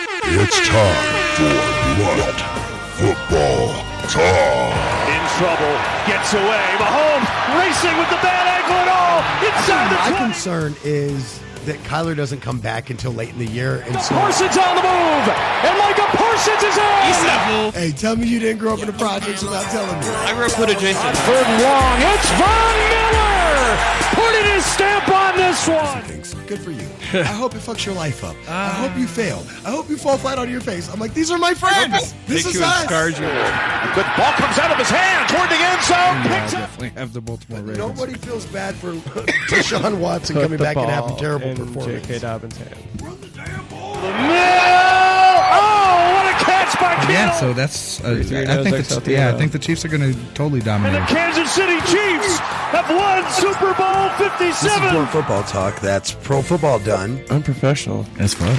It's time for Blunt Football Talk. in trouble, gets away. Mahomes racing with the bad ankle and all inside My the 20. concern is that Kyler doesn't come back until late in the year, and so Parsons on the move, and Micah Parsons is in. hey, tell me you didn't grow up in the projects without telling me. I grew up with adjacent. Third and long, it's Von Miller putting his stamp on this one. Things. Good for you. I hope it fucks your life up. I hope you fail. I hope you fall flat on your face. I'm like, these are my friends. This is you us. scars you. Good ball comes out of his hand toward the end zone. Picks up. definitely have the Baltimore Ravens. Nobody feels bad for Deshaun Watson coming back and having a terrible performance. J.K. Dobbins' hand. Mill. Oh, what a catch by Kittle. Yeah, so that's. Uh, I think. that's The, healthy, yeah, I think the Chiefs are going to totally dominate. And the. Kansas City Chiefs have won Super Bowl 57. This is Pro Football Talk. That's pro football done. Unprofessional. That's fun.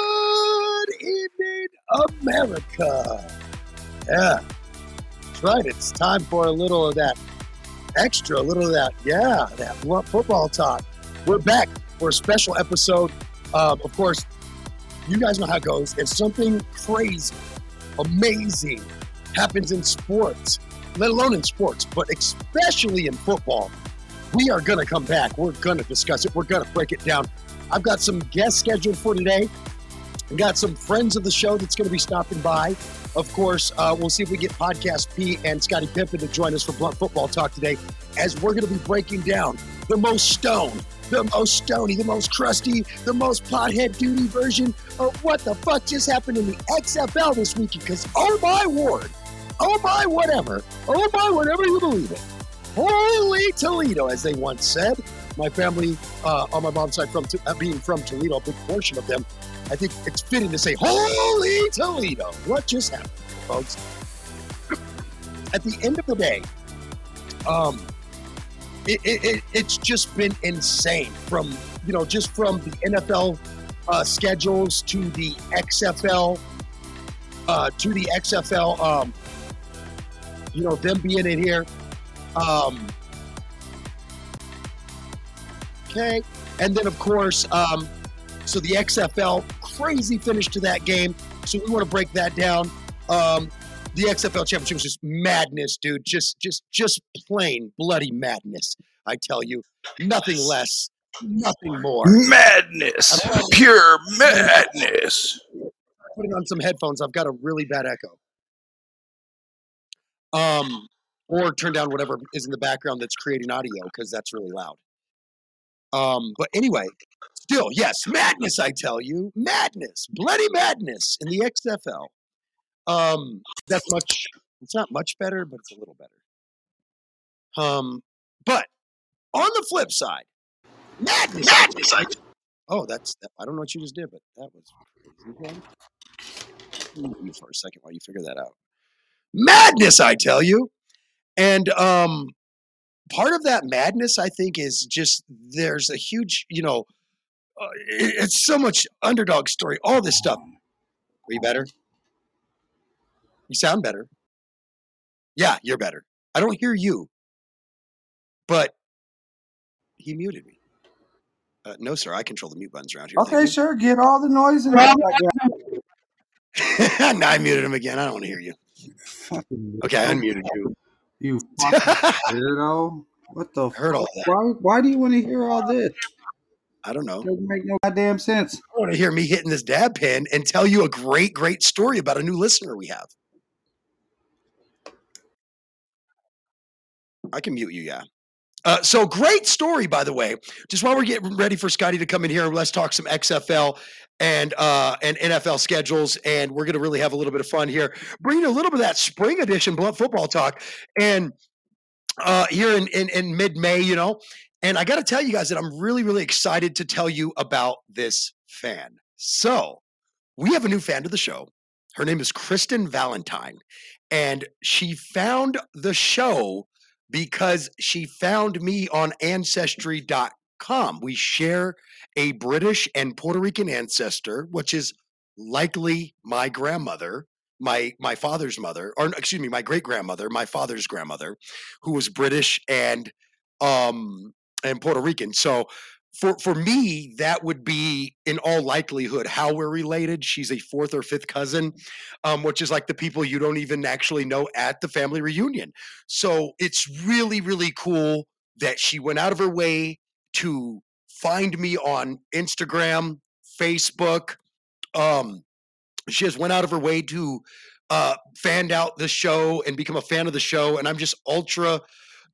Good evening, America. Yeah, that's right. It's time for a little of that extra, a little of that, yeah, that blunt football talk. We're back for a special episode. Um, of course, you guys know how it goes. If something crazy, amazing happens in sports, let alone in sports, but especially in football, we are going to come back. We're going to discuss it. We're going to break it down. I've got some guests scheduled for today. I've got some friends of the show that's going to be stopping by. Of course, uh, we'll see if we get Podcast P and Scotty Pippen to join us for Blunt Football Talk today, as we're going to be breaking down the most stoned, the most stony, the most crusty, the most pothead duty version of what the fuck just happened in the XFL this weekend. Because, oh my word, oh my whatever, oh my whatever you believe it. Holy Toledo, as they once said. My family uh, on my mom's side, from uh, being from Toledo, a big portion of them, I think it's fitting to say, Holy Toledo. What just happened, folks? At the end of the day, um, it, it, it, it's just been insane from, you know, just from the NFL uh, schedules to the XFL, uh, to the XFL, um, you know, them being in here. Um, okay. And then, of course, um, so the XFL, crazy finish to that game. So we want to break that down. Um, the XFL championship was just madness, dude. Just, just, just plain bloody madness. I tell you, nothing less, nothing more. Madness. Pure madness. Putting on some headphones, I've got a really bad echo. Um, or turn down whatever is in the background that's creating audio because that's really loud. Um, but anyway, still, yes, madness, I tell you, madness, bloody madness in the XFL. Um, that's much, it's not much better, but it's a little better. Um, but on the flip side, madness, madness, I, oh, that's, I don't know what you just did, but that was crazy. You for a second while you figure that out. Madness, I tell you. And um, part of that madness, I think, is just there's a huge, you know, it's so much underdog story, all this stuff. Are you better? You sound better. Yeah, you're better. I don't hear you, but he muted me. Uh, no, sir, I control the mute buttons around here. Okay, you. sure. Get all the noise in the background. I muted him again. I don't want to hear you. Okay, I unmuted you. You fucking weirdo. What the Heard all that. Why, why do you want to hear all this? I don't know. Doesn't make no goddamn sense. I want to hear me hitting this dab pen and tell you a great, great story about a new listener we have. I can mute you, yeah. Uh, so great story, by the way. Just while we're getting ready for Scotty to come in here, let's talk some XFL and uh, and NFL schedules, and we're going to really have a little bit of fun here, bringing a little bit of that spring edition blunt football talk, and uh, here in in, in mid May, you know. And I got to tell you guys that I'm really, really excited to tell you about this fan. So we have a new fan to the show. Her name is Kristen Valentine, and she found the show because she found me on ancestry.com. We share a British and Puerto Rican ancestor, which is likely my grandmother, my my father's mother, or excuse me, my great grandmother, my father's grandmother, who was British and um and Puerto Rican. So for for me, that would be in all likelihood how we're related. She's a fourth or fifth cousin, um, which is like the people you don't even actually know at the family reunion. So it's really really cool that she went out of her way to find me on Instagram, Facebook. Um, she has went out of her way to uh, fan out the show and become a fan of the show, and I'm just ultra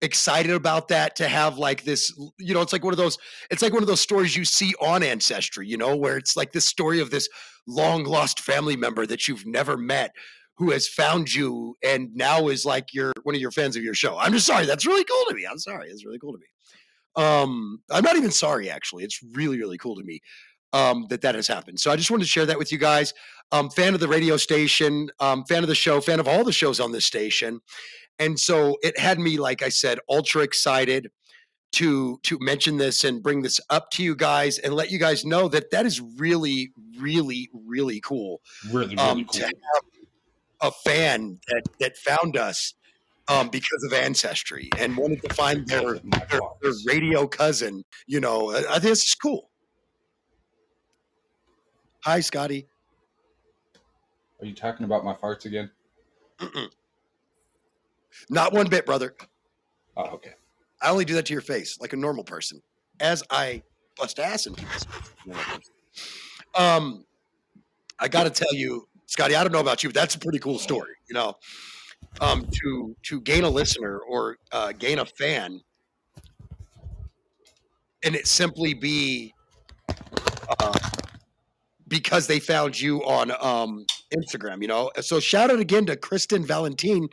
excited about that to have like this you know it's like one of those it's like one of those stories you see on ancestry you know where it's like this story of this long lost family member that you've never met who has found you and now is like your one of your fans of your show. I'm just sorry that's really cool to me i'm sorry it's really cool to me. Um i'm not even sorry actually it's really really cool to me um that that has happened so i just wanted to share that with you guys um fan of the radio station um fan of the show fan of all the shows on this station and so it had me like i said ultra excited to to mention this and bring this up to you guys and let you guys know that that is really really really cool Really, really um, cool. to have a fan that that found us um, because of ancestry and wanted to find their their, their radio cousin. You know, I, I think this is cool. Hi, Scotty. Are you talking about my farts again? Mm-mm. Not one bit, brother. Oh, okay. I only do that to your face, like a normal person, as I bust ass in people's faces, like a normal person. Um, I got to tell you, Scotty. I don't know about you, but that's a pretty cool story. You know, um, to to gain a listener or uh, gain a fan, and it simply be because they found you on um, Instagram. You know, so shout out again to Kristen Valentine.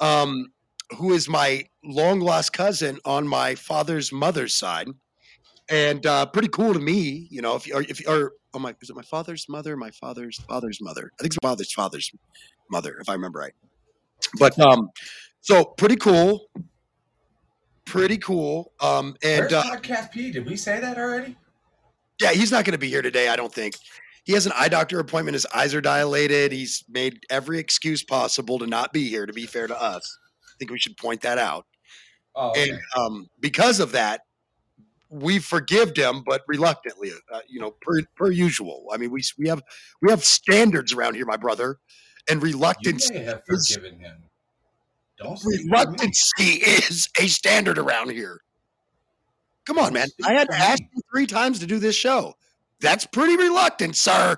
Um, who is my long lost cousin on my father's mother's side, and uh, pretty cool to me. You know, if you or if or oh my is it my father's mother, my father's father's mother? I think it's my father's father's mother, if I remember right. But um, so pretty cool, pretty cool. Um, and Where's uh, Podcast P? Did we say that already? Yeah, he's not going to be here today. I don't think. He has an eye doctor appointment. His eyes are dilated. He's made every excuse possible to not be here. To be fair to us, I think we should point that out. Oh, okay. and um, because of that, we forgive him, but reluctantly, uh, you know, per, per usual. I mean, we we have we have standards around here, my brother, and reluctance. you may have is- forgiven him. Don't reluctancy is a standard around here. Come on, man! I had to ask you three times to do this show. That's pretty reluctant, sir.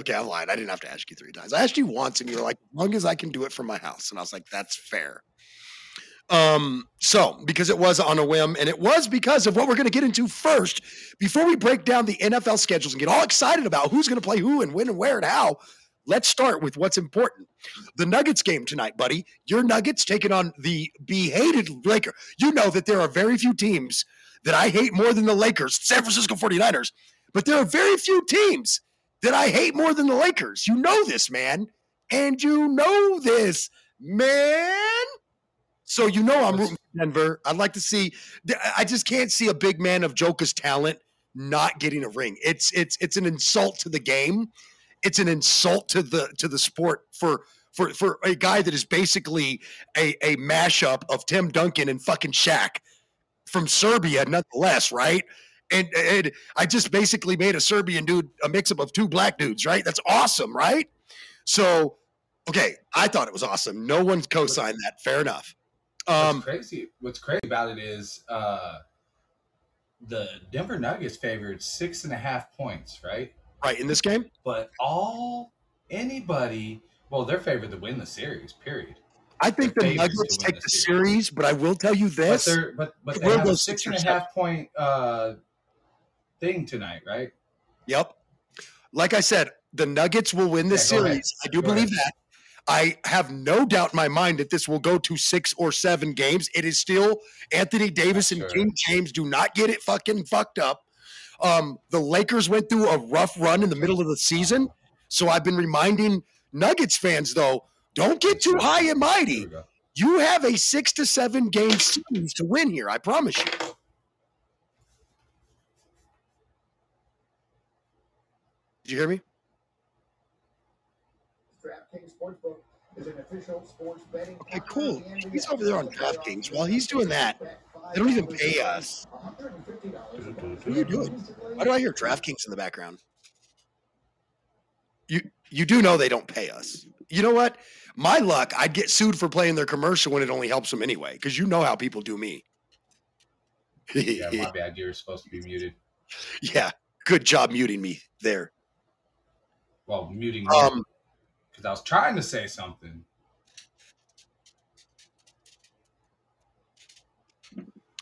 Okay, I lied. I didn't have to ask you three times. I asked you once, and you were like, "As long as I can do it from my house," and I was like, "That's fair." Um, so because it was on a whim, and it was because of what we're going to get into first, before we break down the NFL schedules and get all excited about who's going to play who and when and where and how. Let's start with what's important. The Nuggets game tonight, buddy. Your Nuggets taking on the be-hated Laker. You know that there are very few teams that I hate more than the Lakers, San Francisco 49ers, but there are very few teams that I hate more than the Lakers. You know this, man. And you know this, man. So you know I'm rooting for Denver. I'd like to see I just can't see a big man of Joker's talent not getting a ring. It's it's it's an insult to the game. It's an insult to the to the sport for for for a guy that is basically a a mashup of Tim Duncan and fucking Shaq from Serbia, nonetheless, right? And, and I just basically made a Serbian dude a mix up of two black dudes, right? That's awesome, right? So, okay, I thought it was awesome. No one co-signed that. Fair enough. Um, what's crazy? What's crazy about it is uh, the Denver Nuggets favored six and a half points, right? right in this game, But all anybody, well, they're favored to win the series. Period. I think the Nuggets take the the series. but I will tell you But this: they're but but they have a six and a half point uh, thing tonight, right? Yep. Like I said, the Nuggets will win this Yeah, series. I do Go believe ahead. that. I have no doubt in my mind that this will go to six or seven games. It is still Anthony Davis and Sure. King James. Do not get it fucking fucked up. Um, the Lakers went through a rough run in the middle of the season. So I've been reminding Nuggets fans, though, don't get too high and mighty. You have a six to seven game series to win here. I promise you. Did you hear me? DraftKings Sportsbook is an official sports betting. Okay, cool. He's over there on DraftKings. While he's doing that, they don't even pay us. What are you doing? Why do I hear DraftKings in the background? You you do know they don't pay us. You know what? My luck, I'd get sued for playing their commercial when it only helps them anyway, because you know how people do me. Yeah, my bad. You're supposed to be muted. yeah, good job muting me there. Well, muting Um, because I was trying to say something.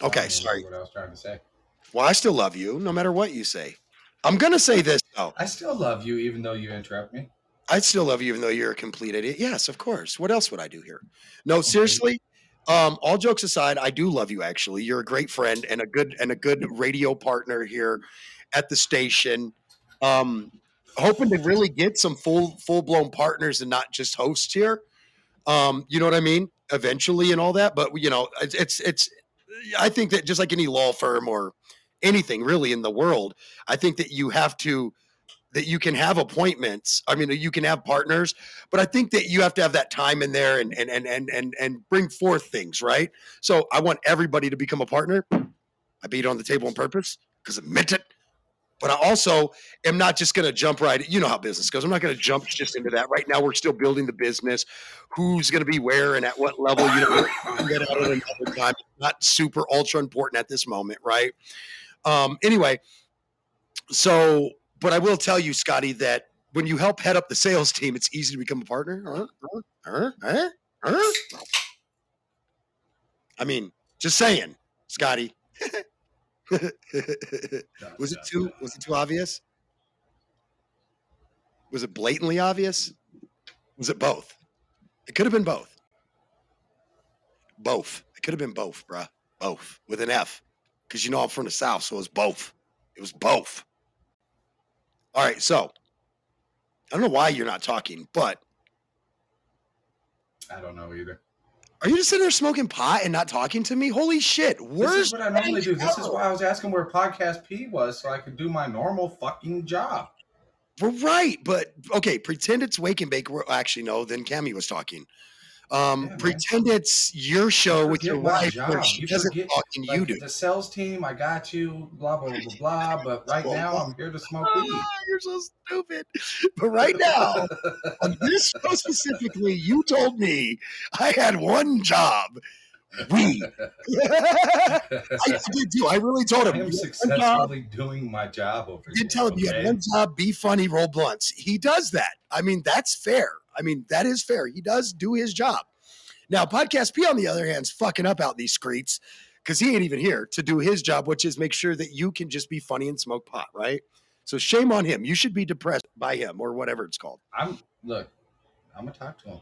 Okay, sorry. What I was trying to say. Well, I still love you, no matter what you say. I'm gonna say this though. I still love you, even though you interrupt me. I still love you, even though you're a complete idiot. Yes, of course. What else would I do here? No, seriously. Um, all jokes aside, I do love you. Actually, you're a great friend and a good and a good radio partner here at the station. Um, hoping to really get some full full blown partners and not just hosts here. Um, you know what I mean? Eventually and all that, but you know, it's it's, it's I think that just like any law firm or anything really in the world, I think that you have to that you can have appointments. I mean, you can have partners, but I think that you have to have that time in there and and and and and, and bring forth things, right? So I want everybody to become a partner. I beat on the table on purpose because I meant it. But I also am not just going to jump right. You know how business goes. I'm not going to jump just into that. Right now, we're still building the business. Who's going to be where and at what level? You know, get out at another time. Not super ultra important at this moment, right? Um, anyway, so but I will tell you, Scotty, that when you help head up the sales team, it's easy to become a partner. Huh? Huh? Huh? Huh? Huh? I mean, just saying, Scotty. was it too was it too obvious? Was it blatantly obvious? Was it both? It could have been both. Both. It could have been both, bruh. Both with an F. Because you know I'm from the South, so it was both. It was both. All right, so I don't know why you're not talking, but I don't know either. are you just sitting there smoking pot and not talking to me? Holy shit! This Where's is what I normally do. This is why I was asking where Podcast P was, so I could do my normal fucking job. We're right, but okay. Pretend it's Wake and Bake. Well, Actually, no. Then Cammy was talking. Um, Yeah, man. pretend it's your show with your wife, where she You doesn't forget, talk and you do. the sales team, I got you, blah blah blah blah. but right now, I'm here to smoke weed. Ah, you're so stupid. But right now, on this show specifically, you told me I had one job. Weed. I, did too. I really told him. I am "You had one job." successfully doing my job over I here. did tell him you had one job, be funny, roll blunts. He does that. I mean, that's fair. I mean, that is fair. He does do his job. Now, Podcast P, on the other hand, is fucking up out these streets because he ain't even here to do his job, which is make sure that you can just be funny and smoke pot, right? So shame on him. You should be depressed by him or whatever it's called. I'm look. I'm gonna talk to him.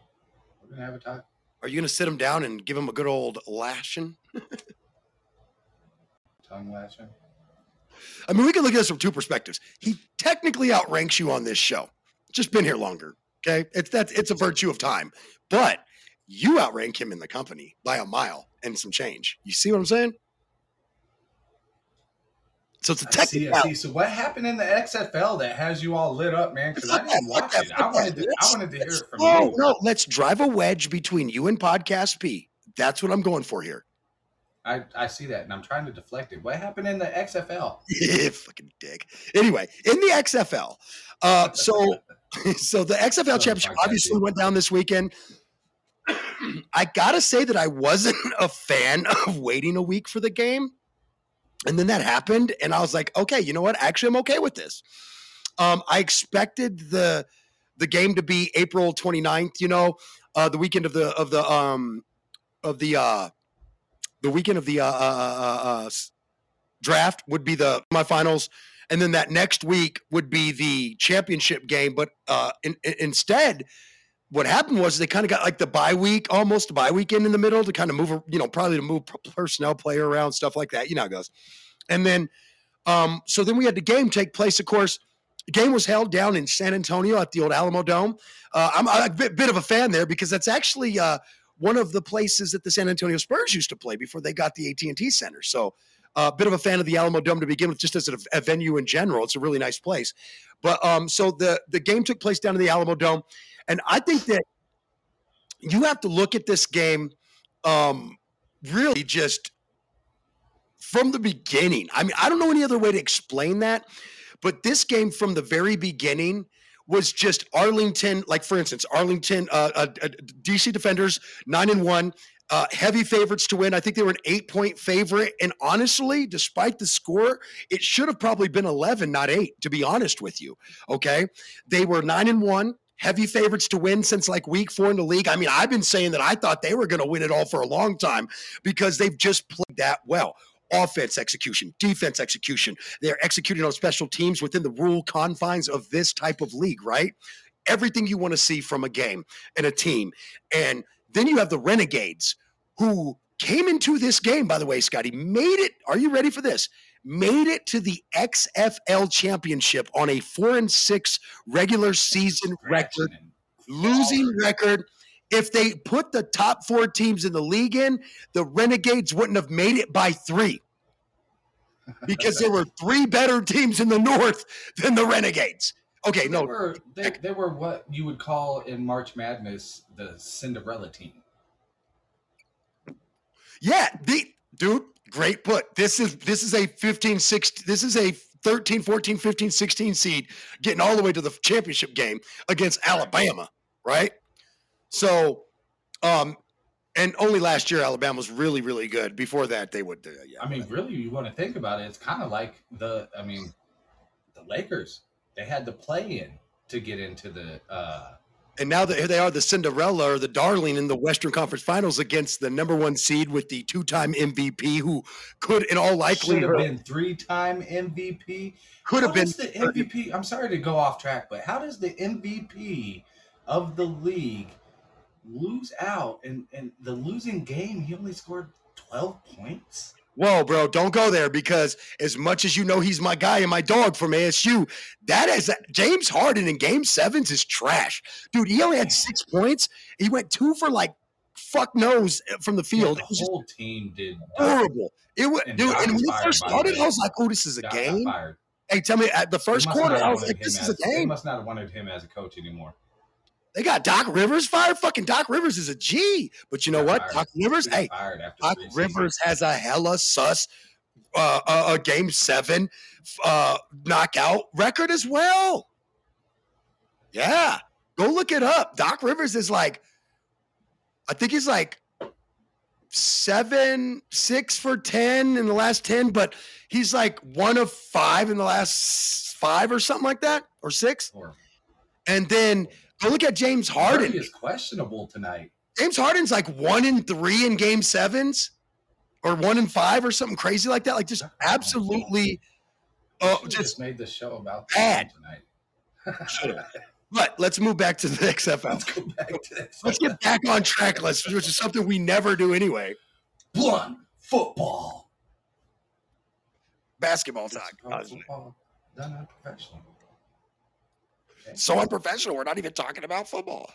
We're gonna have a talk. Are you going to sit him down and give him a good old lashing? Tongue lashing. I mean, we can look at this from two perspectives. He technically outranks you on this show. Just been here longer. Okay. It's that's it's a virtue of time. But you outrank him in the company by a mile and some change. You see what I'm saying? So it's a I see, I see. So what happened in the XFL that has you all lit up, man? Because I didn't watch it. I wanted to. I wanted to hear it from Oh you. no, let's drive a wedge between you and Podcast P. That's what I'm going for here. I, I see that, and I'm trying to deflect it. What happened in the XFL? Yeah, fucking dick. Anyway, in the XFL, uh, so so the XFL championship obviously went down this weekend. I gotta say that I wasn't a fan of waiting a week for the game, and then that happened, and I was like, okay, you know what? Actually, I'm okay with this. Um, I expected the the game to be April 29th, you know, uh, the weekend of the of the um of the uh the weekend of the uh, uh, uh, uh, s- draft would be the semifinals, and then that next week would be the championship game. But uh, in, in- instead, what happened was they kind of got like the bye week, almost a bye weekend in the middle to kind of move, you know, probably to move personnel player around, stuff like that. You know how it goes. And then, um, so then we had the game take place. Of course, the game was held down in San Antonio at the old Alamodome. Uh, I'm a bit, bit of a fan there because that's actually uh, one of the places that the San Antonio Spurs used to play before they got the AT&T Center. So a uh, bit of a fan of the Alamodome to begin with, just as a, a venue in general. It's a really nice place. But um, so the the game took place down in the Alamodome, And I think that you have to look at this game um, really just from the beginning. I mean, I don't know any other way to explain that, but this game from the very beginning was just Arlington. Like for instance, Arlington, uh, uh, uh, DC Defenders nine and one, uh, heavy favorites to win. I think they were an eight point favorite, and honestly, despite the score, it should have probably been eleven, not eight. To be honest with you, okay, they were nine and one heavy favorites to win since like week four in the league. I mean, I've been saying that I thought they were going to win it all for a long time because they've just played that well. Offense execution, defense execution. They're executing on special teams within the rule confines of this type of league, right? Everything you want to see from a game and a team. And then you have the Renegades who came into this game, by the way, Scotty, made it. Are you ready for this? made it to the XFL championship on a four and six regular season record, losing record. If they put the top four teams in the league in, the Renegades wouldn't have made it by three because there were three better teams in the North than the Renegades. Okay, They no, were they, they were what you would call in March Madness the Cinderella team. Yeah, the dude, great put. This is this is a 15 16 this is a 13 14 15 16 seed getting all the way to the championship game against Alabama, right? So um and only last year Alabama was really really good. Before that they would uh, yeah. I mean, really, you want to think about it, it's kind of like the I mean, the Lakers. They had to play in to get into the uh and now that here they are the Cinderella or the darling in the Western Conference Finals against the number 1 seed with the two-time MVP who could in all should have likelihood been three-time MVP. could have How been does the MVP. I'm sorry to go off track, but how does the MVP of the league lose out? And and the losing game, he only scored 12 points. Whoa, bro, don't go there because as much as you know he's my guy and my dog from ASU, that is James Harden in game sevens is trash. Dude, he only had six points. He went two for like fuck knows eh, from the field. the It was just whole team did. horrible. It was And dude, and when he first started. I was like, oh, this is a Doc game. Hey, tell me at the first quarter, I was like, this is a They game. must not have wanted him as a coach anymore. They got Doc Rivers fired. Fucking Doc Rivers is a G. But you know what? fired. Doc Rivers, hey, Doc. Rivers has a hella sus uh, uh, uh, game seven uh, knockout record as well. Yeah, go look it up. Doc Rivers is like, I think he's like seven, six for 10 in the last 10, but he's like one of five in the last five or something like that, or six. Or And then go look at James Harden Harden. is questionable tonight. James Harden's like one in three in game sevens or one in five or something crazy like that. Like just absolutely uh, just made the show about bad. tonight. but let's move back to the XFL. Let's go back to this. Let's get back on track, let's which is something we never do anyway. blunt football. Basketball talk. Honestly. football done unprofessional. So unprofessional. We're not even talking about football.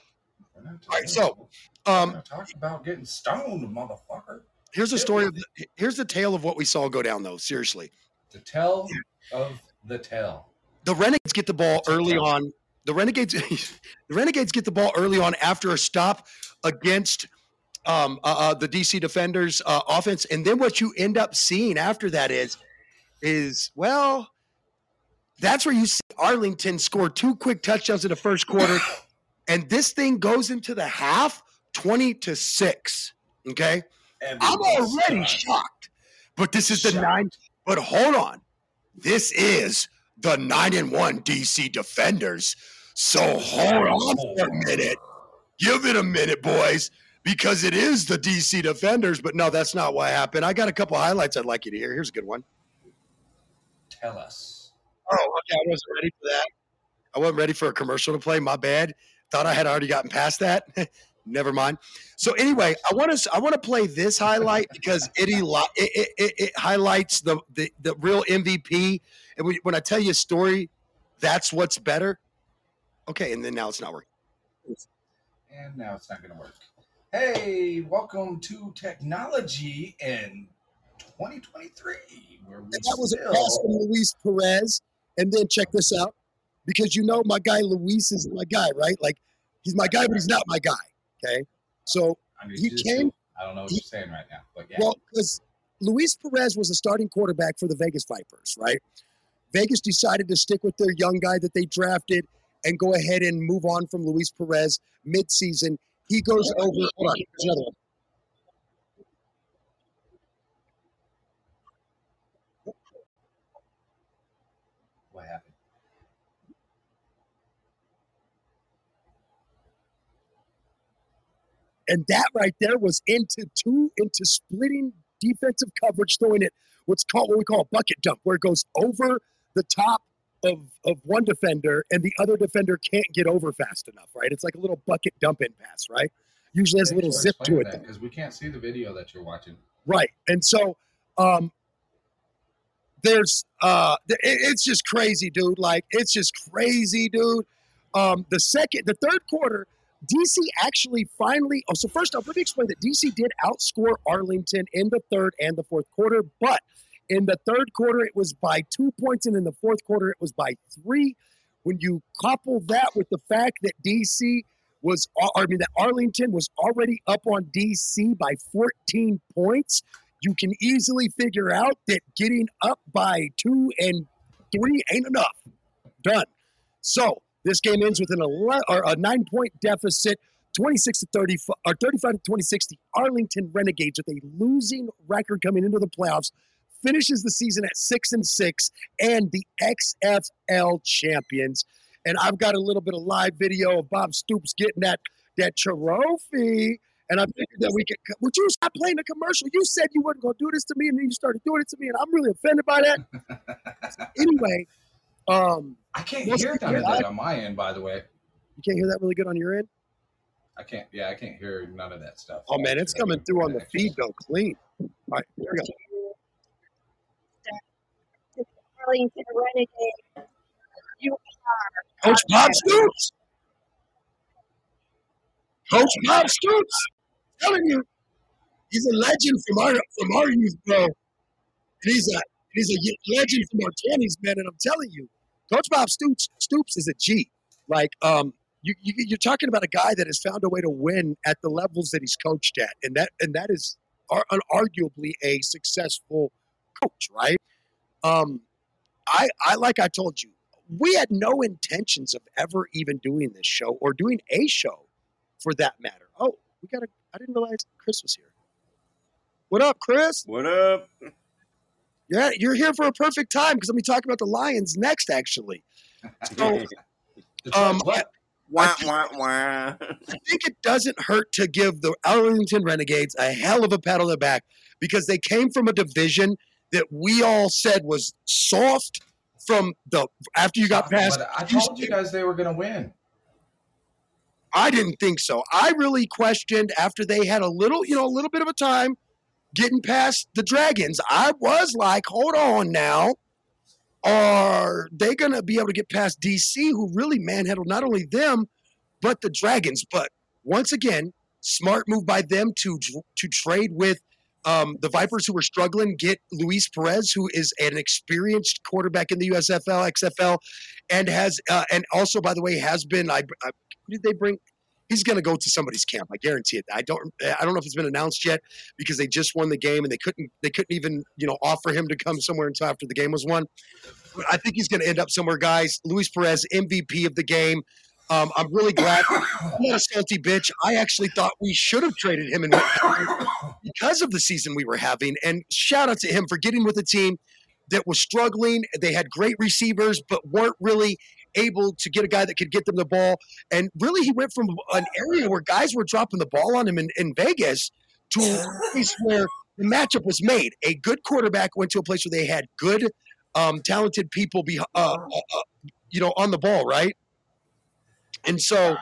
All right, so um, talking about getting stoned, motherfucker. here's the story of the, here's the tale of what we saw go down though. Seriously. The tell of the tell. the Renegades get the ball early on. The Renegades, the Renegades get the ball early on after a stop against um, uh, uh, the DC Defenders uh, offense, and then what you end up seeing after that is, is well, that's where you see Arlington score two quick touchdowns in the first quarter, and this thing goes into the half twenty to six. Okay, I'm already shocked. shocked, but this is the Shocked. nine. But hold on, this is the nine and one DC Defenders. So hold on for a minute. Give it a minute, boys, because it is the DC Defenders. But no, that's not what happened. I got a couple highlights I'd like you to hear. Here's a good one. Tell us. Oh, okay. I wasn't ready for that. I wasn't ready for a commercial to play. My bad. Thought I had already gotten past that. Never mind. So anyway, I want to I want to play this highlight because it, it, it, it, it highlights the, the the real MVP. And when, when I tell you a story, that's what's better. Okay, and then now it's not working. And now it's not going to work. Hey, welcome to technology in 2023. Where we And that was a still- pass from Luis Perez. And then check this out, because you know my guy Luis is my guy, right? Like He's my guy, but he's not my guy. Okay. So, I need He you to- came- I don't know what he- you're saying right now, but yeah. well, because Luis Perez was a starting quarterback for the Vegas Vipers, right? Vegas decided to stick with their young guy that they drafted and go ahead and move on from Luis Perez midseason. He goes over. Hold on. There's another one. what happened? And that right there was into two, into splitting defensive coverage, throwing it what's called what we call a bucket dump, where it goes over the top of, of one defender and the other defender can't get over fast enough, right? It's like a little bucket dump in pass, right? Usually has a little zip to it. because we can't see the video that you're watching. Right. And so um there's uh it- it's just crazy, dude. Like it's just crazy, dude. Um the second the third quarter, DC actually finally oh so first off, let me explain that DC did outscore Arlington in the third and the fourth quarter, but in the third quarter it was by two points, and in the fourth quarter it was by three. When you couple that with the fact that DC was, uh, I mean, that Arlington was already up on DC by 14 points, you can easily figure out that getting up by two and three ain't enough. Done. So this game ends with an 11, or a nine point deficit, 26 to 30, or 35 to 26. The Arlington Renegades with a losing record coming into the playoffs finishes the season at six and six and the XFL champions. And I've got a little bit of live video of Bob Stoops getting that that trophy. And I figured that we could. Would you stop playing the commercial? You said you weren't going to do this to me, and then you started doing it to me, and I'm really offended by that. anyway, um, I can't hear you none of can. that on my end, by the way. you can't hear that really good on your end. I can't. Yeah, I can't hear none of that stuff. Oh man, it's coming through on the feed though, clean. All right, here we go. Arlington Renegade. You Coach Bob Stoops. Coach Bob Stoops. Telling you, he's a legend from our from our youth, bro. And he's a he's a y- legend from our twenties, man. And I'm telling you, Coach Bob Stoops Stoops is a G. Like, um, you, you you're talking about a guy that has found a way to win at the levels that he's coached at, and that and that is ar- arguably a successful coach, right? Um, I I like I told you, we had no intentions of ever even doing this show or doing a show for that matter. Oh, we got a I didn't realize Chris was here. What up, Chris? What up? Yeah, you're here for a perfect time because I'm gonna be talking about the Lions next, actually. So um, I, wah, wah, wah. I think it doesn't hurt to give the Arlington Renegades a hell of a pat on the back because they came from a division that we all said was soft from the after you got past. But I told you guys they were going to win. I didn't think so. I really questioned after they had a little, you know, a little bit of a time getting past the Dragons. I was like, hold on now. Are they going to be able to get past DC, who really manhandled not only them, but the Dragons? But once again, smart move by them to to trade with um, the Vipers, who were struggling, get Luis Perez, who is an experienced quarterback in the USFL, XFL, and has uh, and also, by the way, has been. I, I who did they bring? He's going to go to somebody's camp. I guarantee it. I don't. I don't know if it's been announced yet because they just won the game and they couldn't. They couldn't even you know offer him to come somewhere until after the game was won. But I think he's going to end up somewhere, guys. Luis Perez, MVP of the game. Um, I'm really glad. I'm not a salty bitch. I actually thought we should have traded him because of the season we were having. And shout out to him for getting with a team that was struggling. They had great receivers, but weren't really able to get a guy that could get them the ball. And really, he went from an area where guys were dropping the ball on him in, in Vegas to a place where the matchup was made. A good quarterback went to a place where they had good, um, talented people be, uh, uh, uh, you know, on the ball, right? And so,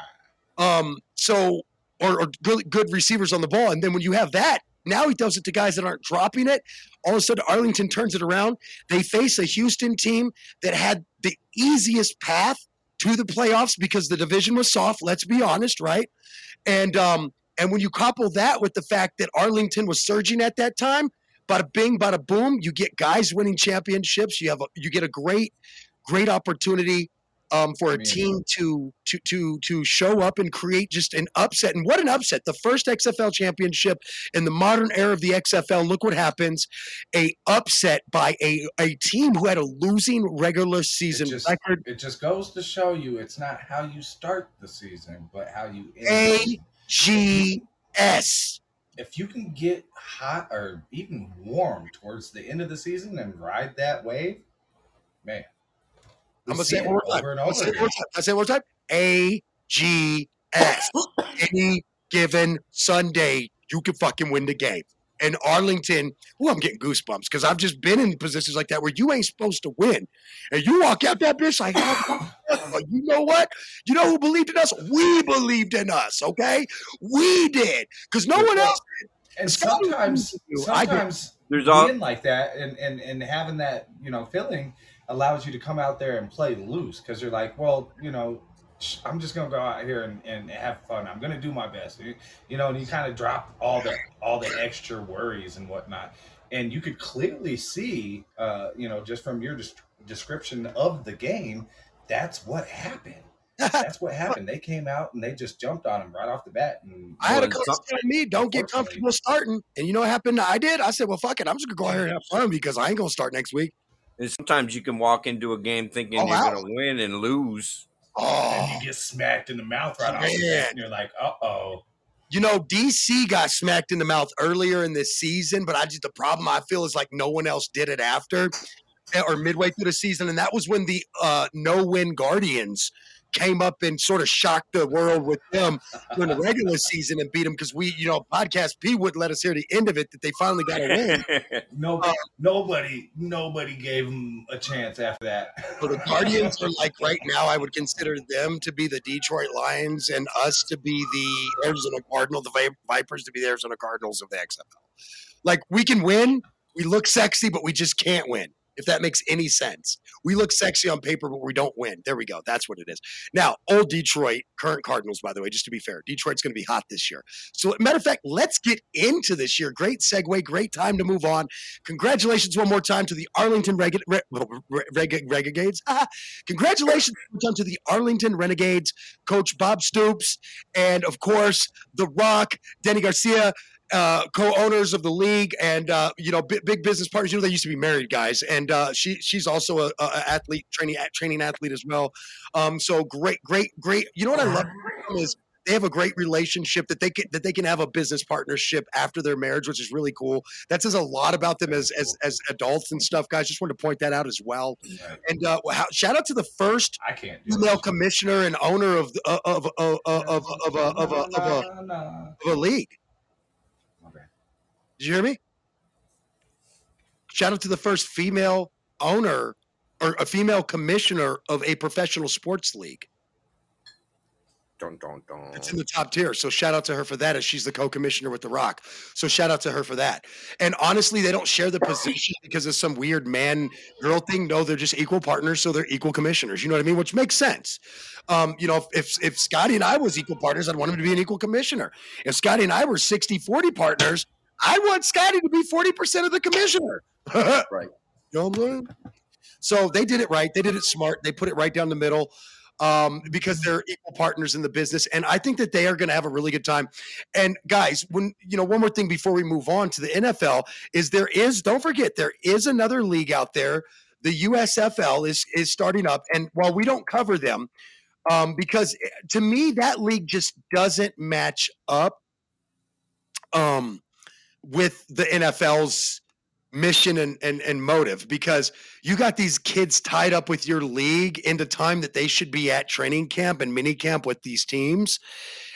um, so or, or good, good receivers on the ball. And then when you have that, now he does it to guys that aren't dropping it. All of a sudden, Arlington turns it around. They face a Houston team that had the easiest path to the playoffs because the division was soft. Let's be honest, right? And um, and when you couple that with the fact that Arlington was surging at that time, bada bing, bada boom, you get guys winning championships. You have a, you get a great, great opportunity um, for I a mean- team to to to to show up and create just an upset. And what an upset! The first XFL championship in the modern era of the XFL. Look what happens: a upset by a a team who had a losing regular season it just, record. It just goes to show you it's not how you start the season, but how you end A- the season. G S. If you can get hot or even warm towards the end of the season and ride that wave, man. We I'm gonna say it one more time. I'm gonna over say it one more time. I say it one more time. A G S. Any given Sunday, you can fucking win the game. And Arlington, oh, I'm getting goosebumps because I've just been in positions like that where you ain't supposed to win, and you walk out that bitch like, you know what? You know who believed in us? We believed in us. Okay, we did because no one else. And Scotty sometimes, believes. I sometimes There's all being like that and, and and having that you know feeling allows you to come out there and play loose because you're like well you know i'm just gonna go out here and, and have fun i'm gonna do my best you, know and you kind of drop all the all the extra worries and whatnot and you could clearly see uh you know just from your des- description of the game that's what happened that's what happened they came out and they just jumped on him right off the bat and I had a coach some- tell me, "Don't get comfortable starting." And you know what happened? I did. I said, "Well, fuck it. I'm just gonna go out here and have fun because I ain't gonna start next week." And sometimes you can walk into a game thinking Oh, you're wow. gonna win and lose. Oh, and you get smacked in the mouth right off the bat and you're like uh-oh You know, DC got smacked in the mouth earlier in this season, but I just the problem I feel is like no one else did it after eh, or midway through the season, and that was when the uh, no win Guardians came up and sort of shocked the world with them during the regular season and beat them because we, you know, podcast P wouldn't let us hear the end of it that they finally got a win. No, Uh, nobody, nobody gave them a chance after that. So the Guardians are like right now, I would consider them to be the Detroit Lions and us to be the Arizona Cardinal, the Vipers to be the Arizona Cardinals of the XFL. Like we can win, we look sexy, but we just can't win. If that makes any sense, we look sexy on paper, but we don't win. There we go. That's what it is. Now, old Detroit, current Cardinals, by the way, just to be fair, Detroit's going to be hot this year. So, matter of fact, let's get into this year. Great segue, great time to move on. Congratulations one more time to the Arlington Reg- Re- Re- Reg- Renegades. Ah, congratulations one to the Arlington Renegades, Coach Bob Stoops, and of course, The Rock, Dany Garcia. Uh, co-owners of the league and uh, you know big, big business partners. You know they used to be married guys, and uh, she she's also a, a a athlete, training training athlete as well. Um, so great, great, great. You know what I love is they have a great relationship that they can that they can have a business partnership after their marriage, which is really cool. That says a lot about them as as as adults and stuff, guys. Just wanted to point that out as well. Right. And uh, how, shout out to the first I can't female commissioner and owner of uh, of of of of of a of a, of a, of a league. Did you hear me? Shout out to the first female owner or a female commissioner of a professional sports league. dun, dun, dun. It's in the top tier. So shout out to her for that as she's the co-commissioner with The Rock. So shout out to her for that. And honestly, they don't share the position because of some weird man girl thing. No, they're just equal partners, so they're equal commissioners. You know what I mean? Which makes sense. Um, you know, if, if if Scotty and I was equal partners, I'd want him to be an equal commissioner. If Scotty and I were 60-40 partners, I want Scotty to be 40% of the commissioner. Right. You know what I'm saying? So they did it right. They did it smart. They put it right down the middle um, because they're equal partners in the business. And I think that they are going to have a really good time. And guys, when you know, one more thing before we move on to the NFL is there is don't forget there is another league out there. The USFL is is starting up, and while we don't cover them, um, because eh, to me that league just doesn't match up um, with the NFL's mission and, and and motive because you got these kids tied up with your league into time that they should be at training camp and mini camp with these teams.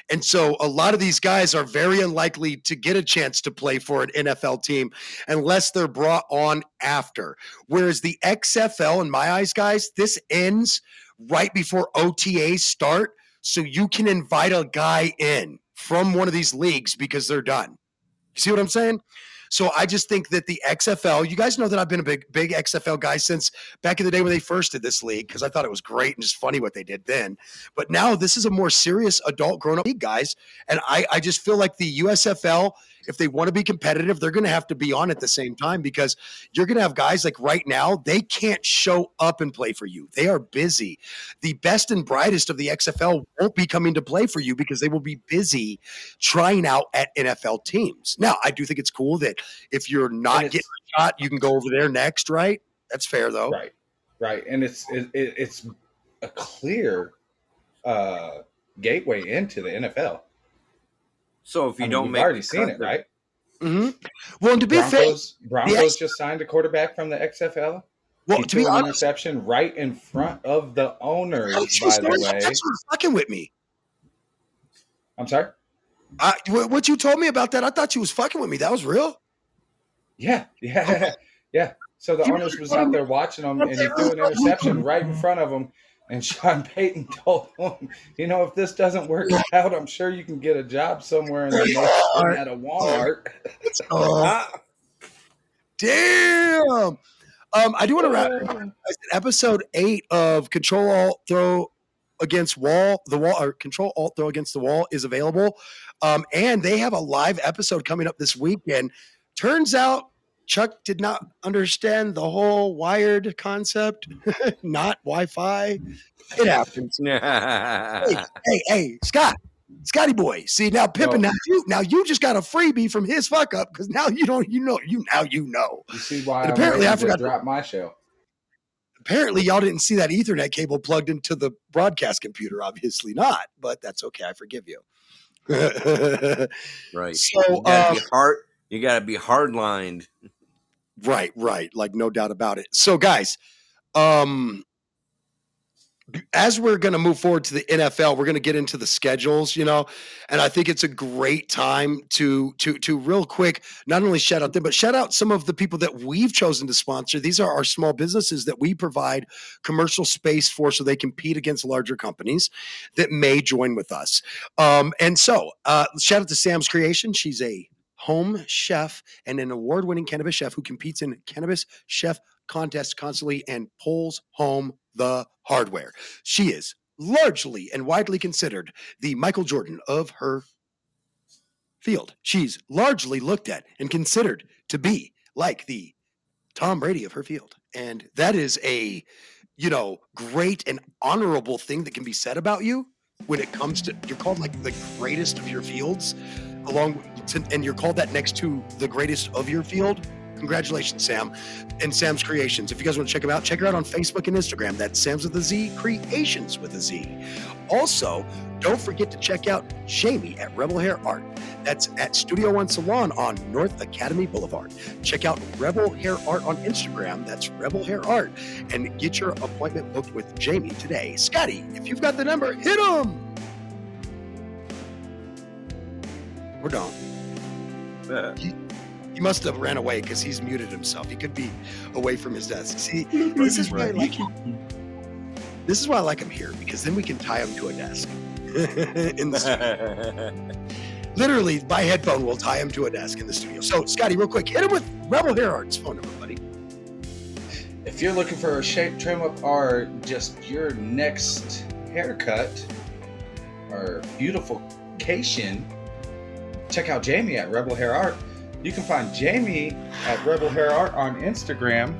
And so a lot of these guys are very unlikely to get a chance to play for an NFL team unless they're brought on after. Whereas the XFL, in my eyes, guys, this ends right before OTAs start. So you can invite a guy in from one of these leagues because they're done. You see what I'm saying? So I just think that the XFL, you guys know that I've been a big, big XFL guy since back in the day when they first did this league because I thought it was great and just funny what they did then. But now this is a more serious adult grown up league, guys. And I, I just feel like the USFL if they want to be competitive, they're going to have to be on at the same time because you're going to have guys like right now, they can't show up and play for you. They are busy. The best and brightest of the XFL won't be coming to play for you because they will be busy trying out at NFL teams. Now, I do think it's cool that if you're not getting a shot, you can go over there next, right? That's fair though. Right, right, and it's it, it, it's a clear uh, gateway into the NFL. So if you I mean, don't you've make already the seen cut, it, right? Mm-hmm. Well, and to be fair, Broncos, Broncos just signed a quarterback from the XFL. well, he to be an honest, interception right in front of the owners. By the way, That's what's fucking with me. I'm sorry. I, what you told me about that, I thought you was fucking with me. That was real. Yeah, yeah, yeah. So the You owners was out there watching them, and he threw an interception right in front of them. And Sean Payton told him, "You know, if this doesn't work out, I'm sure you can get a job somewhere in the nation at a Walmart." Oh, Ah, damn. Um, I do want to wrap. Episode eight of Control Alt Throw against Wall, the wall, or Control Alt Throw against the Wall is available, um, and they have a live episode coming up this weekend. Turns out Chuck did not understand the whole wired concept, not Wi-Fi. It happens. hey, hey, hey, Scott, Scotty boy. See now, Pippin. No. Now you, now you just got a freebie from his fuck up because now you don't, you know, you now you know. You see why And I'm apparently I forgot to- drop my show. Apparently, y'all didn't see that Ethernet cable plugged into the broadcast computer. Obviously not, but that's okay. I forgive you. right. so, You gotta um, be hard. You gotta be hard lined. Right, right. Like no doubt about it. So guys, um as we're going to move forward to the NFL, we're going to get into the schedules, you know, and I think it's a great time to to to real quick not only shout out them, but shout out some of the people that we've chosen to sponsor. These are our small businesses that we provide commercial space for, so they compete against larger companies that may join with us. Um, and so, uh, shout out to Sam's Creation. She's a home chef and an award-winning cannabis chef who competes in cannabis chef contests constantly and pulls home the hardware. She is largely and widely considered the Michael Jordan of her field. She's largely looked at and considered to be like the Tom Brady of her field. And that is a, you know, great and honorable thing that can be said about you when it comes to you're called like the greatest of your fields along to, and you're called that next to the greatest of your field. Congratulations, Sam, and Sam's Creations. If you guys want to check them out, check her out on Facebook and Instagram. That's Sam's with a Z, Creations with a Z. Also, don't forget to check out Jamie at Rebel Hair Art. That's at Studio One Salon on North Academy Boulevard. Check out Rebel Hair Art on Instagram. That's Rebel Hair Art. And get your appointment booked with Jamie today. Scotty, if you've got the number, hit him. Or don't. Yeah. He must have ran away because he's muted himself. He could be away from his desk. See, this is why I like him. This is why I like him here because then we can tie him to a desk. in the studio. Literally, by headphone, we'll tie him to a desk in the studio. So, Scotty, real quick, hit him with Rebel Hair Art's phone number, buddy. If you're looking for a shape, trim up, or just your next haircut or beautification, check out Jamie at Rebel Hair Art. You can find Jamie at Rebel Hair Art on Instagram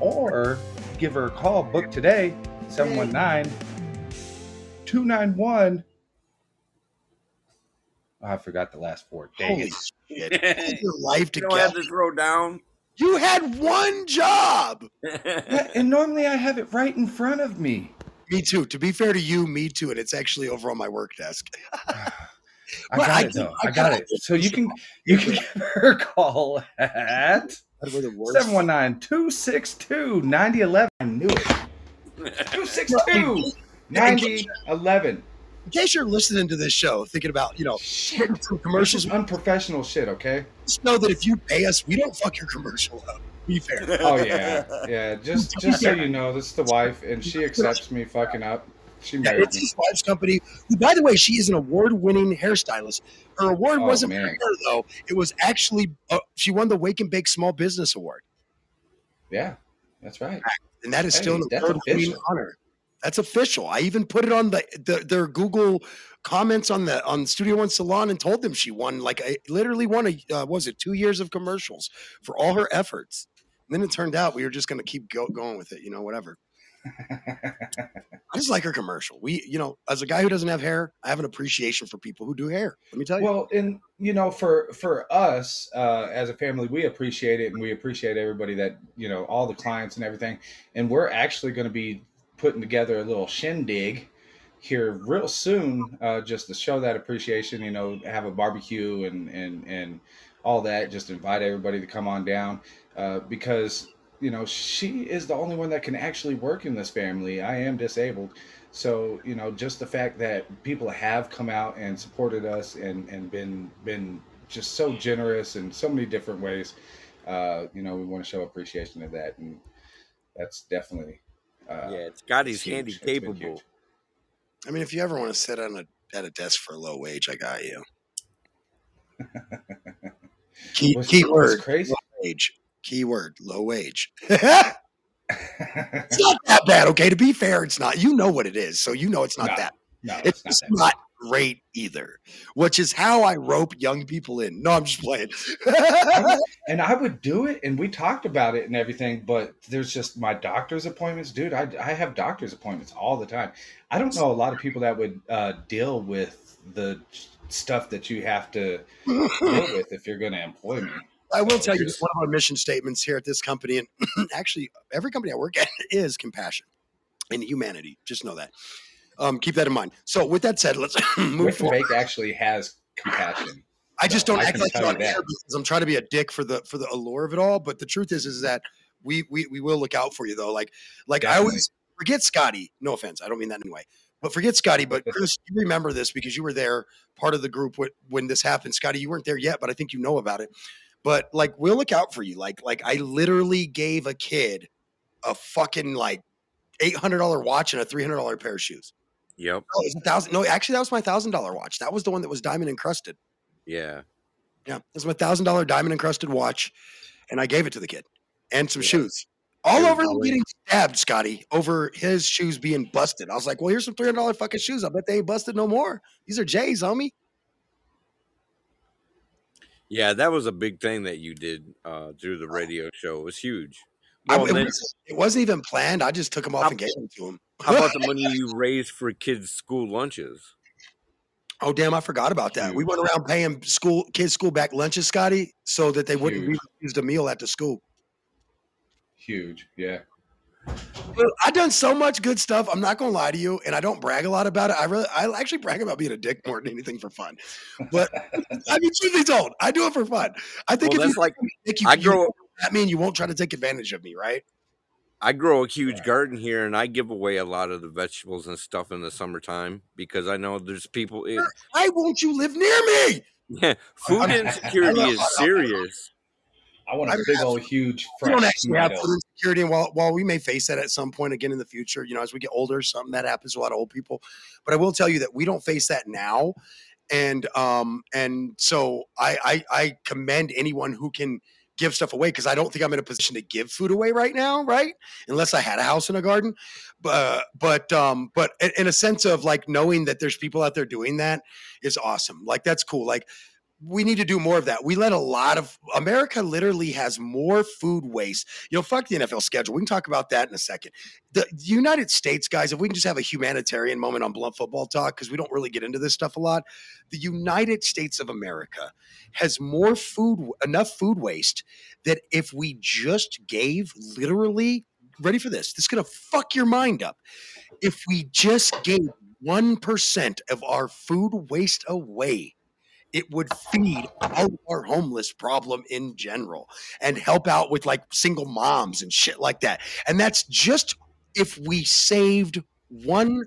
or give her a call. Book today, 719 291. I forgot the last four. Dang Holy it. shit. Your life You don't have together. to throw down. You had one job. Yeah, and normally I have it right in front of me. Me too. To be fair to you, me too. And it's actually over on my work desk. I Well, got I it can- though. I I got can- it. So you can you can give her a call at We're the worst. 719-262-9011. I knew it. 262-9011. In case you're listening to this show, thinking about, you know, getting commercials, unprofessional shit, okay? just know that if you pay us, we don't fuck your commercial up. Be fair. Oh yeah. Yeah. Just just so you know, this is the wife and she accepts me fucking up. She Yeah, it's his wife's company. Who, by the way, she is an award-winning hairstylist. Her award Oh, wasn't for her though; it was actually uh, she won the Wake and Bake Small Business Award, Yeah, that's right. and that is Hey, still an award-winning official. honor. That's official. I even put it on the, the their Google comments on the on Studio One Salon and told them she won like I literally won a uh, was it two years of commercials for all her efforts. And then it turned out we were just going to keep go, going with it, you know, whatever. I just like her commercial. We, you know, as a guy who doesn't have hair, I have an appreciation for people who do hair. Let me tell you. Well, and you know, for for us uh, as a family, we appreciate it, and we appreciate everybody that you know, all the clients and everything. And we're actually going to be putting together a little shindig here real soon, uh, just to show that appreciation. You know, have a barbecue and and and all that. Just invite everybody to come on down uh, because you know she is the only one that can actually work in this family. I am disabled. So you know, just the fact that people have come out and supported us and and been been just so generous in so many different ways, uh, you know, we want to show appreciation of that, and that's definitely uh, yeah, it's got huge. handy capable. I mean, if you ever want to sit on a at a desk for a low wage, I got you. Key, What's- key what's word, crazy? low wage. Keyword, low wage. it's not that bad, okay? To be fair, it's not. You know what it is, so you know it's not No, that. no, It's it's not not great either, which is how I rope young people in. No, I'm just playing. and I would do it, and we talked about it and everything. But there's just my doctor's appointments, dude. I, I have doctor's appointments all the time. I don't know a lot of people that would uh, deal with the stuff that you have to deal with if you're going to employ me. I will tell you Yes. one of our mission statements here at this company, and actually every company I work at is compassion and humanity. Just know that. Um, keep that in mind. So, with that said, let's move forward. Bake actually has compassion. I just don't I act like it on air that. because I'm trying to be a dick for the for the allure of it all. But the truth is, is that we we we will look out for you though. Like like I always forget Scotty. No offense, I don't mean that anyway. But forget Scotty. But Chris, you remember this because you were there, part of the group when, when this happened. Scotty, you weren't there yet, but I think you know about it. But like, we'll look out for you. Like like I literally gave a kid a fucking like eight hundred dollar watch and a three hundred dollar pair of shoes. Yep. No, it was a thousand. No, actually, that was my thousand dollar watch. That was the one that was diamond encrusted. Yeah. Yeah, this is my thousand dollar diamond encrusted watch, and I gave it to the kid and some Yeah. shoes. All over him getting stabbed, Scotty, over his shoes being busted. I was like, "Well, here's some three hundred dollar fucking shoes. I bet they ain't busted no more. These are J's, homie." Yeah, that was a big thing that you did uh, through the radio show. It was huge. I- it, then, was, it wasn't even planned. I just took them off How- and gave them to him. how about the money you raised for kids' school lunches? Oh damn, I forgot about that. We went around paying school kids school back lunches, Scotty, so that they wouldn't Huge. use a meal at the school. Huge, yeah. Well, I've done so much good stuff. I'm not gonna lie to you, and I don't brag a lot about it. I really, I actually brag about being a dick more than anything for fun. But I mean, truth be told, I do it for fun. I think Well, if you like you, I grow at me and you won't try to take advantage of me, right? I grow a huge garden here, and I give away a lot of the vegetables and stuff in the summertime because I know there's people. It, Why won't you live near me? yeah, food insecurity is serious. I want I a mean, big old huge We don't fresh actually have food insecurity, and while while we may face that at some point again in the future, you know, as we get older, something that happens to a lot of old people. But I will tell you that we don't face that now, and um and so I I, I commend anyone who can give stuff away because I don't think I'm in a position to give food away right now, right? Unless I had a house and a garden, but but um but in a sense of like knowing that there's people out there doing that is awesome. Like that's cool. Like we need to do more of that. We let a lot of America literally has more food waste. You know, fuck the NFL schedule. We can talk about that in a second. The United States, guys, if we can just have a humanitarian moment on blunt football talk, because we don't really get into this stuff a lot. The United States of America has more food, enough food waste that if we just gave literally, ready for this, this is gonna fuck your mind up. If we just gave 1% of our food waste away, it would feed our homeless problem in general and help out with like single moms and shit like that. And that's just if we saved 1%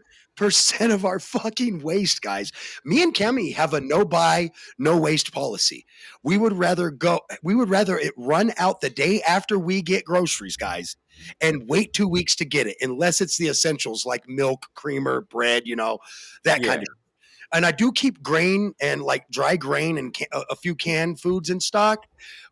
of our fucking waste, guys. Me and Kemi have a no buy, no waste policy. We would rather go, we would rather it run out the day after we get groceries, guys, and wait two weeks to get it, unless it's the essentials like milk, creamer, bread, you know, that kind of and I do keep grain and like dry grain and ca- a, a few canned foods in stock.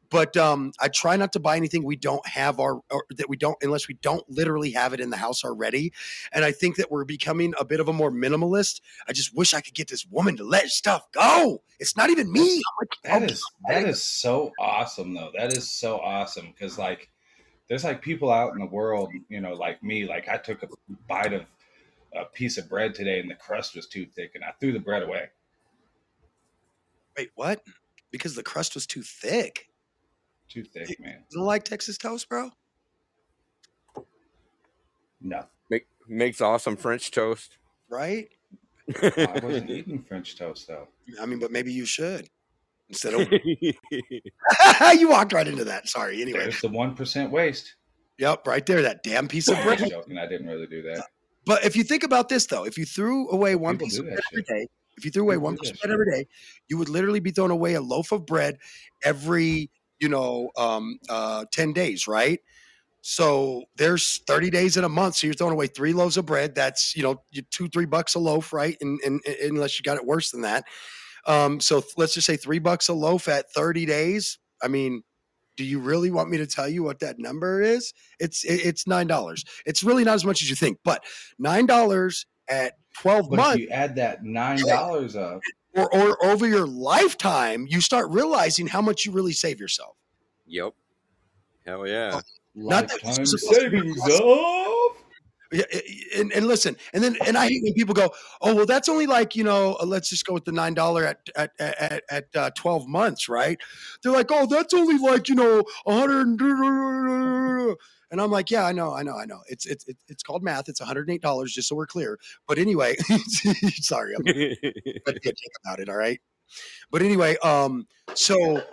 But um, I try not to buy anything we don't have our or that we don't unless we don't literally have it in the house already. And I think that we're becoming a bit of a more minimalist. I just wish I could get this woman to let stuff go. It's not even me. I'm like, That "Oh, is that is so awesome though. That is so awesome because like there's like people out in the world, you know, like me. Like I took a bite of a piece of bread today and the crust was too thick and I threw the bread away. wait, what? Because the crust was too thick. Too thick, man. You don't like Texas toast, bro? No, Make, makes awesome French toast. Right? I wasn't eating French toast though. I mean, but maybe you should instead of you walked right into that. Sorry. Anyway, There's the one percent waste. yep, right there, that damn piece of I bread. was joking. I didn't really do that. But if you think about this, though, if you threw away one People piece of bread every day, if you threw away People one piece of bread every day, you would literally be throwing away a loaf of bread every, you know, um, uh, ten days, right? So there's 30 days in a month. So you're throwing away three loaves of bread. That's, you know, two, three bucks a loaf, right? And, and, and unless you got it worse than that. Um, so let's just say three bucks a loaf at 30 days. I mean, do you really want me to tell you what that number is? It's it's nine dollars. It's really not as much as you think, but nine dollars at 12 But months if you add that nine dollars up, or, or over your lifetime, you start realizing how much you really save yourself. Yep. Hell yeah. Not that lifetime this is supposed to be savings awesome. of Yeah, and, and listen, and then and I hate when people go, "Oh, well, that's only like you know, uh, let's just go with the nine dollar at at at, at uh, twelve months, right?" They're like, "Oh, that's only like you know, a hundred." And I'm like, "Yeah, I know, I know, I know. It's it's it's- called math. It's one hundred and eight dollars, just so we're clear." But anyway, sorry, I'm about it. All right. But anyway, um, so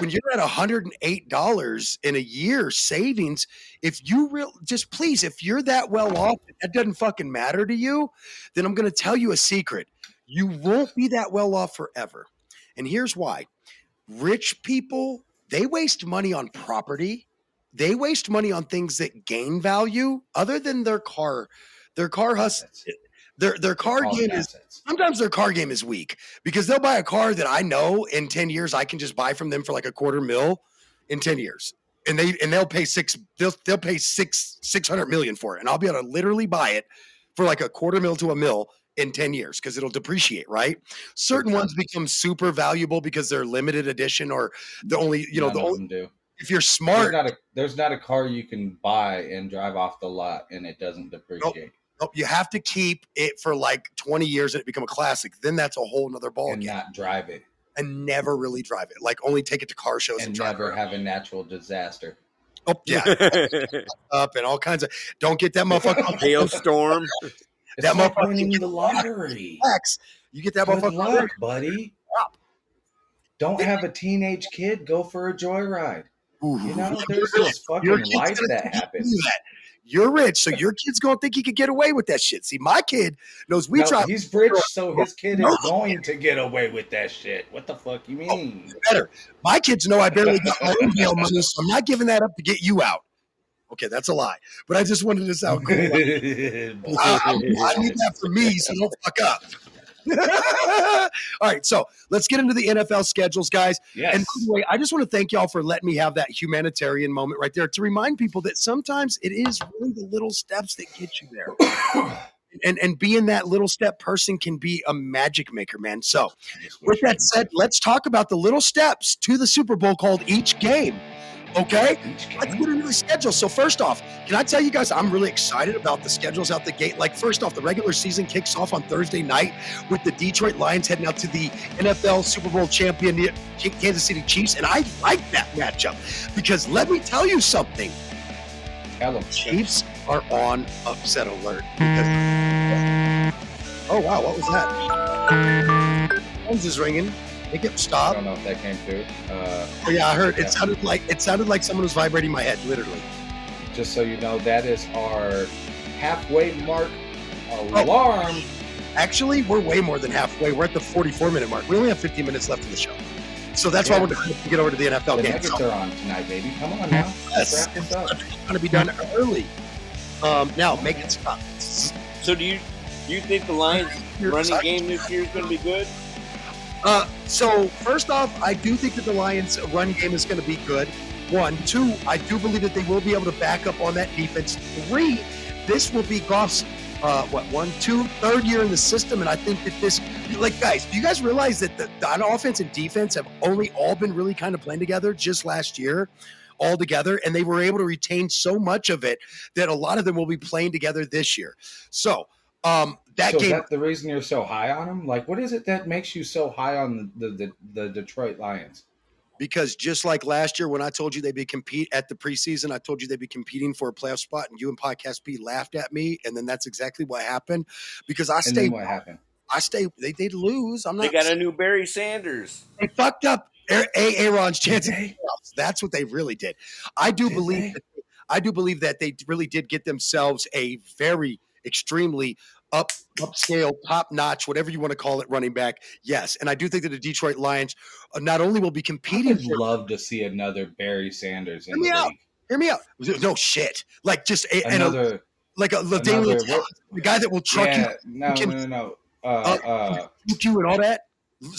when you're at $108 in a year savings, if you real just please, if you're that well off, that doesn't fucking matter to you, then I'm gonna tell you a secret. You won't be that well off forever. And here's why. Rich people, they waste money on property. They waste money on things that gain value other than their car. Their car hus assets. Their their car All game is sometimes their car game is weak because they'll buy a car that I know in 10 years I can just buy from them for like a quarter mil in 10 years. And they and they'll pay six they'll they'll pay six six hundred million for it. And I'll be able to literally buy it for like a quarter mil to a mil in 10 years because it'll depreciate, right? Certain ones become super valuable because they're limited edition or the only, you know, None the only do. if you're There's smart, not a there's not a car you can buy and drive off the lot and it doesn't depreciate nope, you have to keep it for like 20 years and it become a classic. Then that's a whole nother ball and game. not drive it and never really drive it. Like only take it to car shows and, and drive never around. have a natural disaster. Oh yeah, up and all kinds of. Don't get that motherfucker. Hailstorm. It's That like motherfucker winning the lottery. X. You get that Good motherfucker. luck, buddy. Don't have a teenage kid go for a joyride. Ooh. You know, there's this fucking life that think he can happens. that. You're rich, so your kid's gonna think he could get away with that shit. See, my kid knows we No, try he's rich, so his kid is going to get away with that shit. What the fuck you oh, mean? better. My kids know I barely got my own bail money, so I'm not giving that up to get you out. Okay, that's a lie, but I just wanted to sound cool. I, I- I need that for me, so don't fuck up. All right, so let's get into the NFL schedules, guys. yes. And by the way, I just want to thank y'all for letting me have that humanitarian moment right there to remind people that sometimes it is really the little steps that get you there. And and being that little step person can be a magic maker, man. So with that said, let's talk about the little steps to the Super Bowl called each game. Okay? Each Let's game? get into the schedule. So first off, can I tell you guys I'm really excited about the schedules out the gate. Like first off, the regular season kicks off on Thursday night with the Detroit Lions heading out to the NFL Super Bowl champion Kansas City Chiefs, and I like that matchup because let me tell you something. Tell 'em. Chiefs are on upset alert because mm. Oh wow, what was that? Phones is ringing. Make it I stop. I don't know if that came through. Uh, Oh yeah, I heard. Yeah. It sounded like it sounded like someone was vibrating my head, literally. just so you know, that is our halfway mark Oh. alarm. Actually, we're way more than halfway. We're at the 44 minute mark. We only have 15 minutes left of the show. So that's why we're going to get over to the NFL The game. Nuggets So are on tonight, baby. Come on now. Let's Yes. wrap this up. it's going to be done early. Um, now, make it stop. So do you do you think the Lions running game this year is going to be good? Uh, so first off, I do think that the Lions' run game is going to be good. One, two, I do believe that they will be able to back up on that defense. Three, this will be Goff's uh, what one, two, third year in the system, and I think that this, like guys, do you guys realize that the, the offense and defense have only all been really kind of playing together just last year? all together and they were able to retain so much of it that a lot of them will be playing together this year. So, um, that so game is that the reason you're so high on them? Like, what is it that makes you so high on the the, the, the Detroit Lions? because just like last year when I told you they'd be compete at the preseason, I told you they'd be competing for a playoff spot, and you and Podcast B laughed at me, and then that's exactly what happened. Because I And stay, then what happened? I stay. They did lose. I'm not. They got a new Barry Sanders. they fucked up A- A- Aaron's chances. they? playoffs. That's what they really did. I do Did believe. That, I do believe that they really did get themselves a very extremely up upscale, top notch, whatever you want to call it, running back. Yes, and I do think that the Detroit Lions uh, not only will be competing. I would for- love to see another Barry Sanders in Hear me the out. Hear me out. No shit. Like just a, and a, Another, like a another the guy that will truck yeah, no, can- no, no, no. Uh, Uh, uh, you, and all that.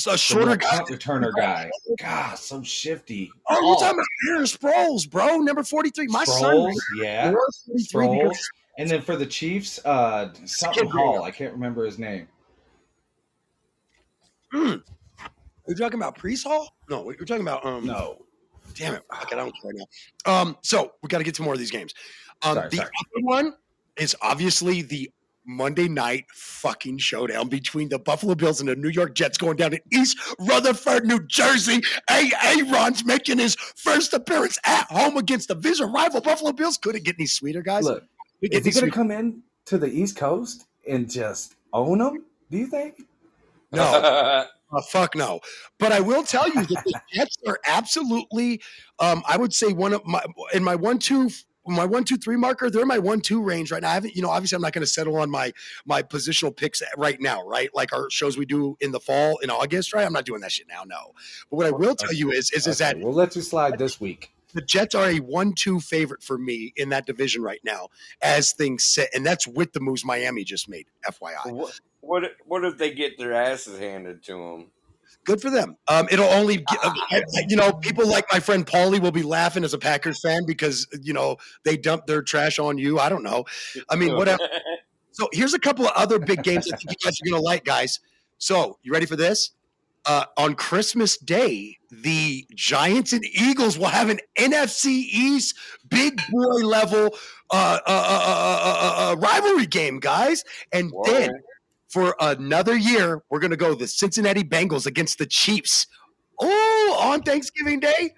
A shorter guy. returner guy. God, so shifty. Oh, you're talking about Darren Sproles, bro. Number forty-three. My son. Yeah. 43 Sproles. And then for the Chiefs, uh, something Hall. I can't remember his name. Mm. You're talking about Priest Hall? No, you're talking about um. No. Damn it! I don't care now. Um, so we got to get to more of these games. Um, Sorry, the sorry. other one is obviously the Monday night fucking showdown between the Buffalo Bills and the New York Jets going down to East Rutherford, New Jersey. A. Aaron's making his first appearance at home against the division rival Buffalo Bills. Couldn't get any sweeter, guys. Look, is he going to come in to the East Coast and just own them? Do you think? No. Uh, fuck no. But I will tell you that the Jets are absolutely, um, I would say one of my in my one two my one two three marker. They're in my one two range right now. I haven't, you know, obviously I'm not going to settle on my my positional picks right now, right? Like our shows we do in the fall in August, right? I'm not doing that shit now, no. But what I will tell you is is is Okay, that we'll let you slide this week. The Jets are a one two favorite for me in that division right now as things sit, and that's with the moves Miami just made. FYI. what, what if- what if they get their asses handed to them? good for them. Um, it'll only, gi- uh, you know, people like my friend Paulie will be laughing as a Packers fan because you know they dumped their trash on you. I don't know. I mean, whatever. So here's a couple of other big games I think you guys are gonna like, guys. So you ready for this? Uh, on Christmas Day, the Giants and Eagles will have an NFC East big boy level uh, uh, uh, uh, uh, uh, rivalry game, guys. And Whoa. then for another year, we're going to go the Cincinnati Bengals against the Chiefs. Oh, on Thanksgiving Day?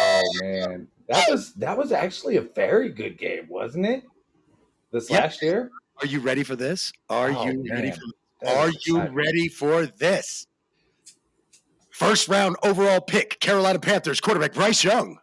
Oh man, that was that was actually a very good game, wasn't it? This Yeah. last year. Are you ready for this? Are Oh, you ready for That Are you exciting. ready for this? First round overall pick, Carolina Panthers quarterback Bryce Young.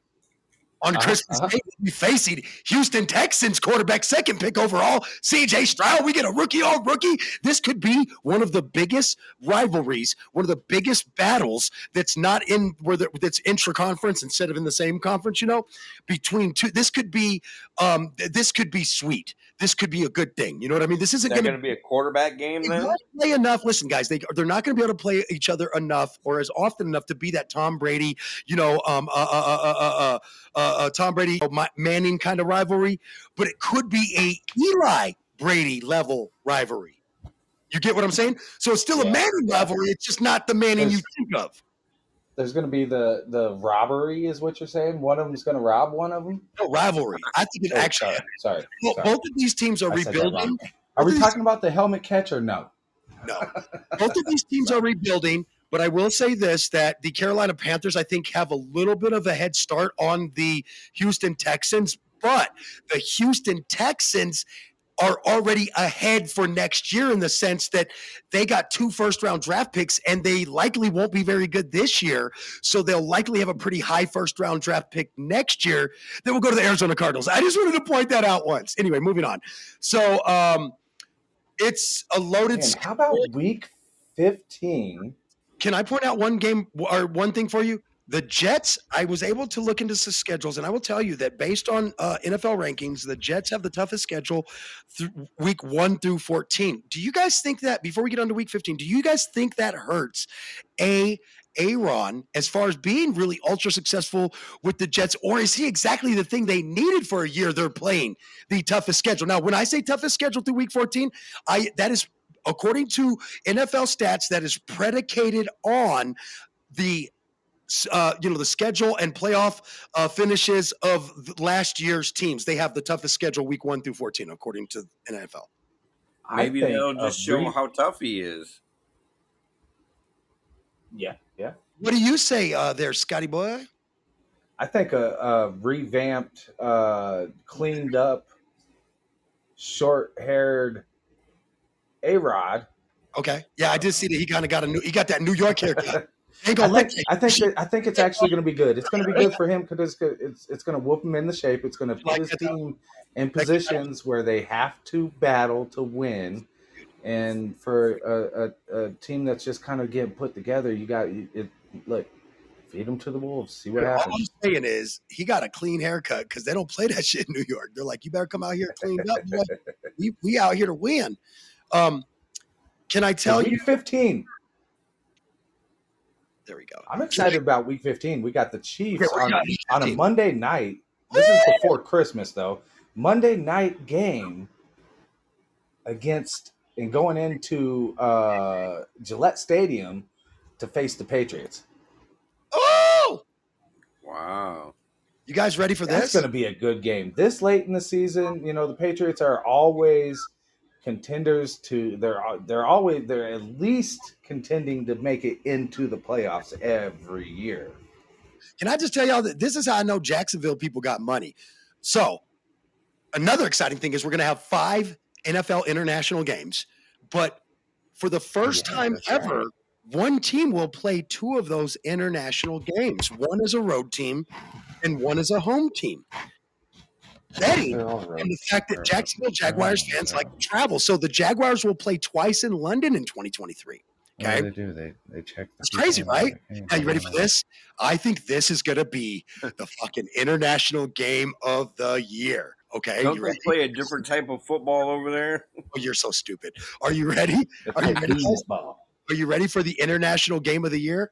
On Uh-huh, Christmas uh-huh. Day, we'll be facing Houston Texans quarterback, second pick overall, CJ Stroud. We get a rookie on rookie. This could be one of the biggest rivalries, one of the biggest battles that's not in where the, that's intra conference instead of in the same conference. You know, between two. This could be, um, this could be sweet. This could be a good thing. You know what I mean? This Is isn't going to be a quarterback game then? play enough. Listen, guys, they they're not going to be able to play each other enough or as often enough to be that Tom Brady, you know, um, uh, uh, uh, uh, uh, uh, uh, Tom Brady Manning kind of rivalry, but it could be a Eli Brady level rivalry. You get what I'm saying? So it's still a Manning rivalry. It's just not the Manning you think of. There's going to be the the robbery, is what you're saying. One of them's going to rob one of them. No rivalry. I think it Oh, actually. sorry, sorry, Well, sorry. both of these teams are I rebuilding. Are we talking about the helmet catch or no? No. Both of these teams are rebuilding, but I will say this that the Carolina Panthers, I think, have a little bit of a head start on the Houston Texans, but the Houston Texans are already ahead for next year in the sense that they got two first round draft picks and they likely won't be very good this year. So they'll likely have a pretty high first round draft pick next year that will go to the Arizona Cardinals. I just wanted to point that out once. Anyway, moving on. So um it's a loaded Man, how about week 15? Can I point out one game or one thing for you? The Jets, I was able to look into the schedules, and I will tell you that based on uh, NFL rankings, the Jets have the toughest schedule th- week one through 14. Do you guys think that, before we get on to week 15, do you guys think that hurts A, Aaron as far as being really ultra successful with the Jets, or is he exactly the thing they needed for a year they're playing the toughest schedule? Now, when I say toughest schedule through week 14, I that is according to NFL stats, that is predicated on the uh, you know the schedule and playoff uh, finishes of last year's teams. They have the toughest schedule week one through fourteen, according to NFL. Maybe I they'll just show re- how tough he is. Yeah, yeah. What do you say uh, there, Scotty boy? I think a, a revamped, uh, cleaned up, short-haired A Rod. Okay, yeah, I did see that he kind of got a new. He got that New York haircut. Ain't I think I think that, I think it's actually going to be good. It's going to be good for him because it's it's it's going to whoop him in the shape. It's going to put his team in positions where they have to battle to win. And for a, a, a team that's just kind of getting put together, you got it. Look, feed them to the wolves. See what All I'm happens. saying is he got a clean haircut because they don't play that shit in New York. They're like, you better come out here cleaned up. we we out here to win. Um, can I tell week you? 15. There we go. I'm excited about week 15. We got the Chiefs Yeah, on, on a Monday night. This is before Christmas, though. Monday night game against and going into uh, Gillette Stadium to face the Patriots. Oh, Wow. you guys ready for That's this? going to be a good game. This late in the season, you know, the Patriots are always contenders to they're they're always they're at least contending to make it into the playoffs every year. Can I just tell y'all that this is how I know Jacksonville people got money? So, another exciting thing is we're going to have five NFL international games, but for the first Yeah, time ever, right. one team will play two of those international games. One is a road team, and one is a home team. Betting They're all right. and the fact that Jacksonville Jaguars fans like to travel, so the Jaguars will play twice in London in 2023. What Okay. do they do? They they check. The It's crazy, people right? in Are you ready for this? I think this is going to be the fucking international game of the year. Okay, Don't you they play a different type of football over there? Oh, you're so stupid. Are you ready? They Are you ready? baseball. Are you ready for the international game of the year?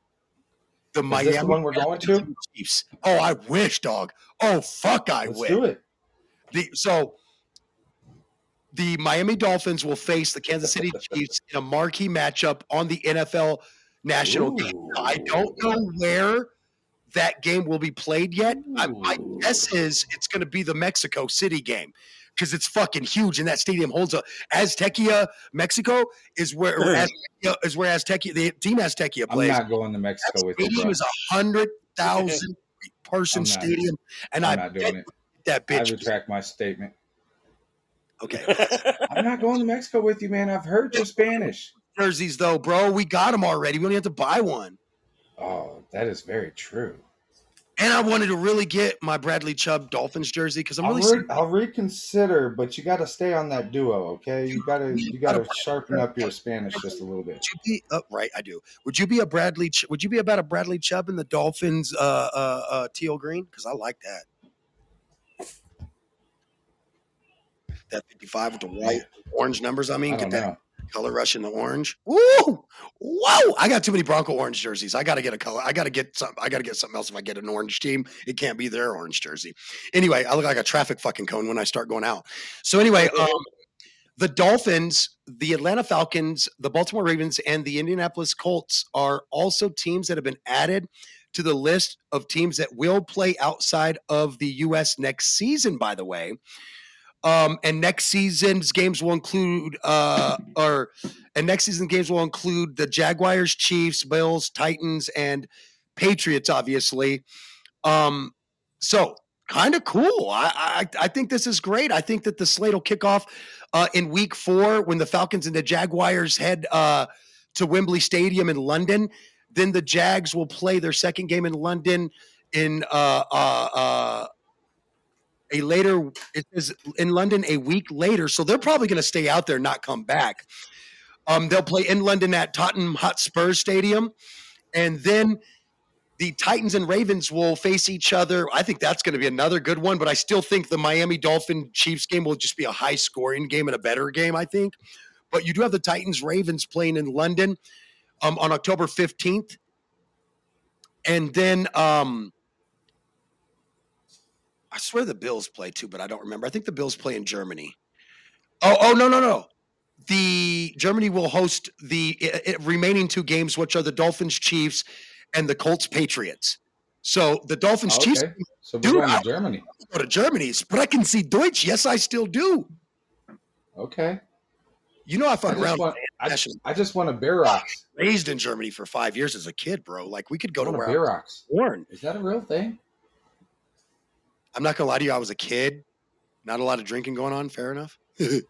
The Is Miami this the one we're going to? Chiefs. Oh, I wish, dog. Oh, fuck, I Let's wish. do it. The so the Miami Dolphins will face the Kansas City Chiefs in a marquee matchup on the NFL national game. I don't know where that game will be played yet. I, my guess is it's going to be the Mexico City game because it's fucking huge, and that stadium holds a Aztecia, Mexico is where Aztecia, is where Aztecia the team Aztecia I'm plays. not going to That Mexico with you, stadium is a hundred thousand person stadium, and I'm I bet doing it. that I retract my statement. Okay. I'm not going to Mexico with you, man. I've heard your Spanish. jerseys though, bro. We got them already. We don't have to buy one. Oh, that is very true. And I wanted to really get my Bradley Chubb Dolphins jersey because I'm I'll, really re- I'll reconsider, but you got to stay on that duo, okay? You got to you got to sharpen up your Spanish just a little bit. Would you be uh, right? I do. Would you be a Bradley? Ch- would you be about a Bradley Chubb in the Dolphins uh, uh, uh, teal green? Because I like that. That 55 with the white orange numbers. I mean, I get that know. color rush in the orange. Woo! Whoa! I got too many Bronco orange jerseys. I got to get a color. I got to get some. I got to get something else. If I get an orange team, it can't be their orange jersey. Anyway, I look like a traffic fucking cone when I start going out. So anyway, um, the Dolphins, the Atlanta Falcons, the Baltimore Ravens, and the Indianapolis Colts are also teams that have been added to the list of teams that will play outside of the U.S. next season. By the way. Um, and next season's games will include, uh, or and next season games will include the Jaguars, Chiefs, Bills, Titans, and Patriots. Obviously, um, so kind of cool. I, I I think this is great. I think that the slate will kick off uh, in week four when the Falcons and the Jaguars head uh, to Wembley Stadium in London. Then the Jags will play their second game in London in uh, uh, uh, a later it is in London a week later, so they're probably going to stay out there, not come back. Um, they'll play in London at Tottenham Hotspur Stadium, and then the Titans and Ravens will face each other. I think that's going to be another good one, but I still think the Miami Dolphin Chiefs game will just be a high scoring game and a better game, I think. But you do have the Titans Ravens playing in London um, on October 15th. And then um, I swear the Bills play too, but I don't remember. I think the Bills play in Germany. Oh, oh no, no, no. The Germany will host the i- i- remaining two games, which are the Dolphins Chiefs and the Colts Patriots. So the Dolphins oh, Chiefs Okay. So we're Dude, going I- to Germany. go to Germany, but I can see Deutsch. Yes, I still do. Okay. You know, I I fuck just around. want I, I just want a bierocks. raised in Germany for five years as a kid, bro. Like we could go I to where bierocks. born. Is that a real thing? I'm not gonna lie to you. I was a kid. Not a lot of drinking going on. Fair enough. Oh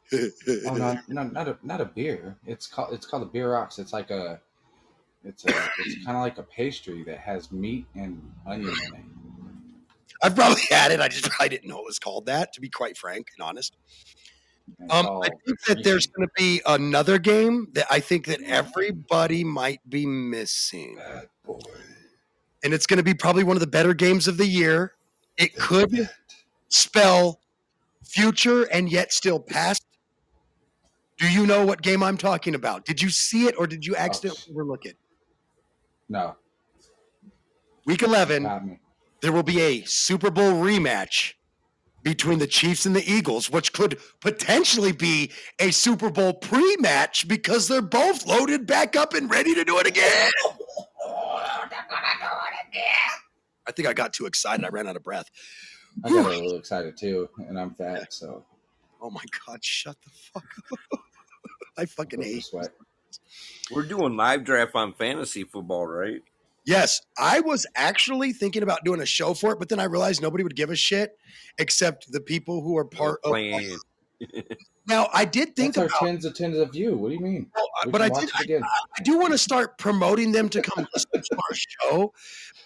no, no, not a not a beer. It's called it's called a bierocks. It's like a it's a it's kind of like a pastry that has meat and onion in it. I've probably had it. I just probably didn't know it was called that. To be quite frank and honest. Um, I think that there's going to be another game that I think that everybody might be missing, Bad boy. and it's going to be probably one of the better games of the year. It could spell future and yet still past. Do you know what game I'm talking about? Did you see it or did you accidentally overlook it? no, Week 11, there will be a Super Bowl rematch between the Chiefs and the Eagles, which could potentially be a Super Bowl pre match because they're both loaded back up and ready to do it again. I think I got too excited. I ran out of breath. I got a little excited too, and I'm fat, so Oh my God, shut the fuck up. I fucking hate sweat. We're doing live draft on fantasy football, right? Yes, I was actually thinking about doing a show for it, but then I realized nobody would give a shit except the people who are part of. playing. Now, I did think That's about, our tens of tens of you. What do you mean? We but I did. again. I do want to start promoting them to come listen to our show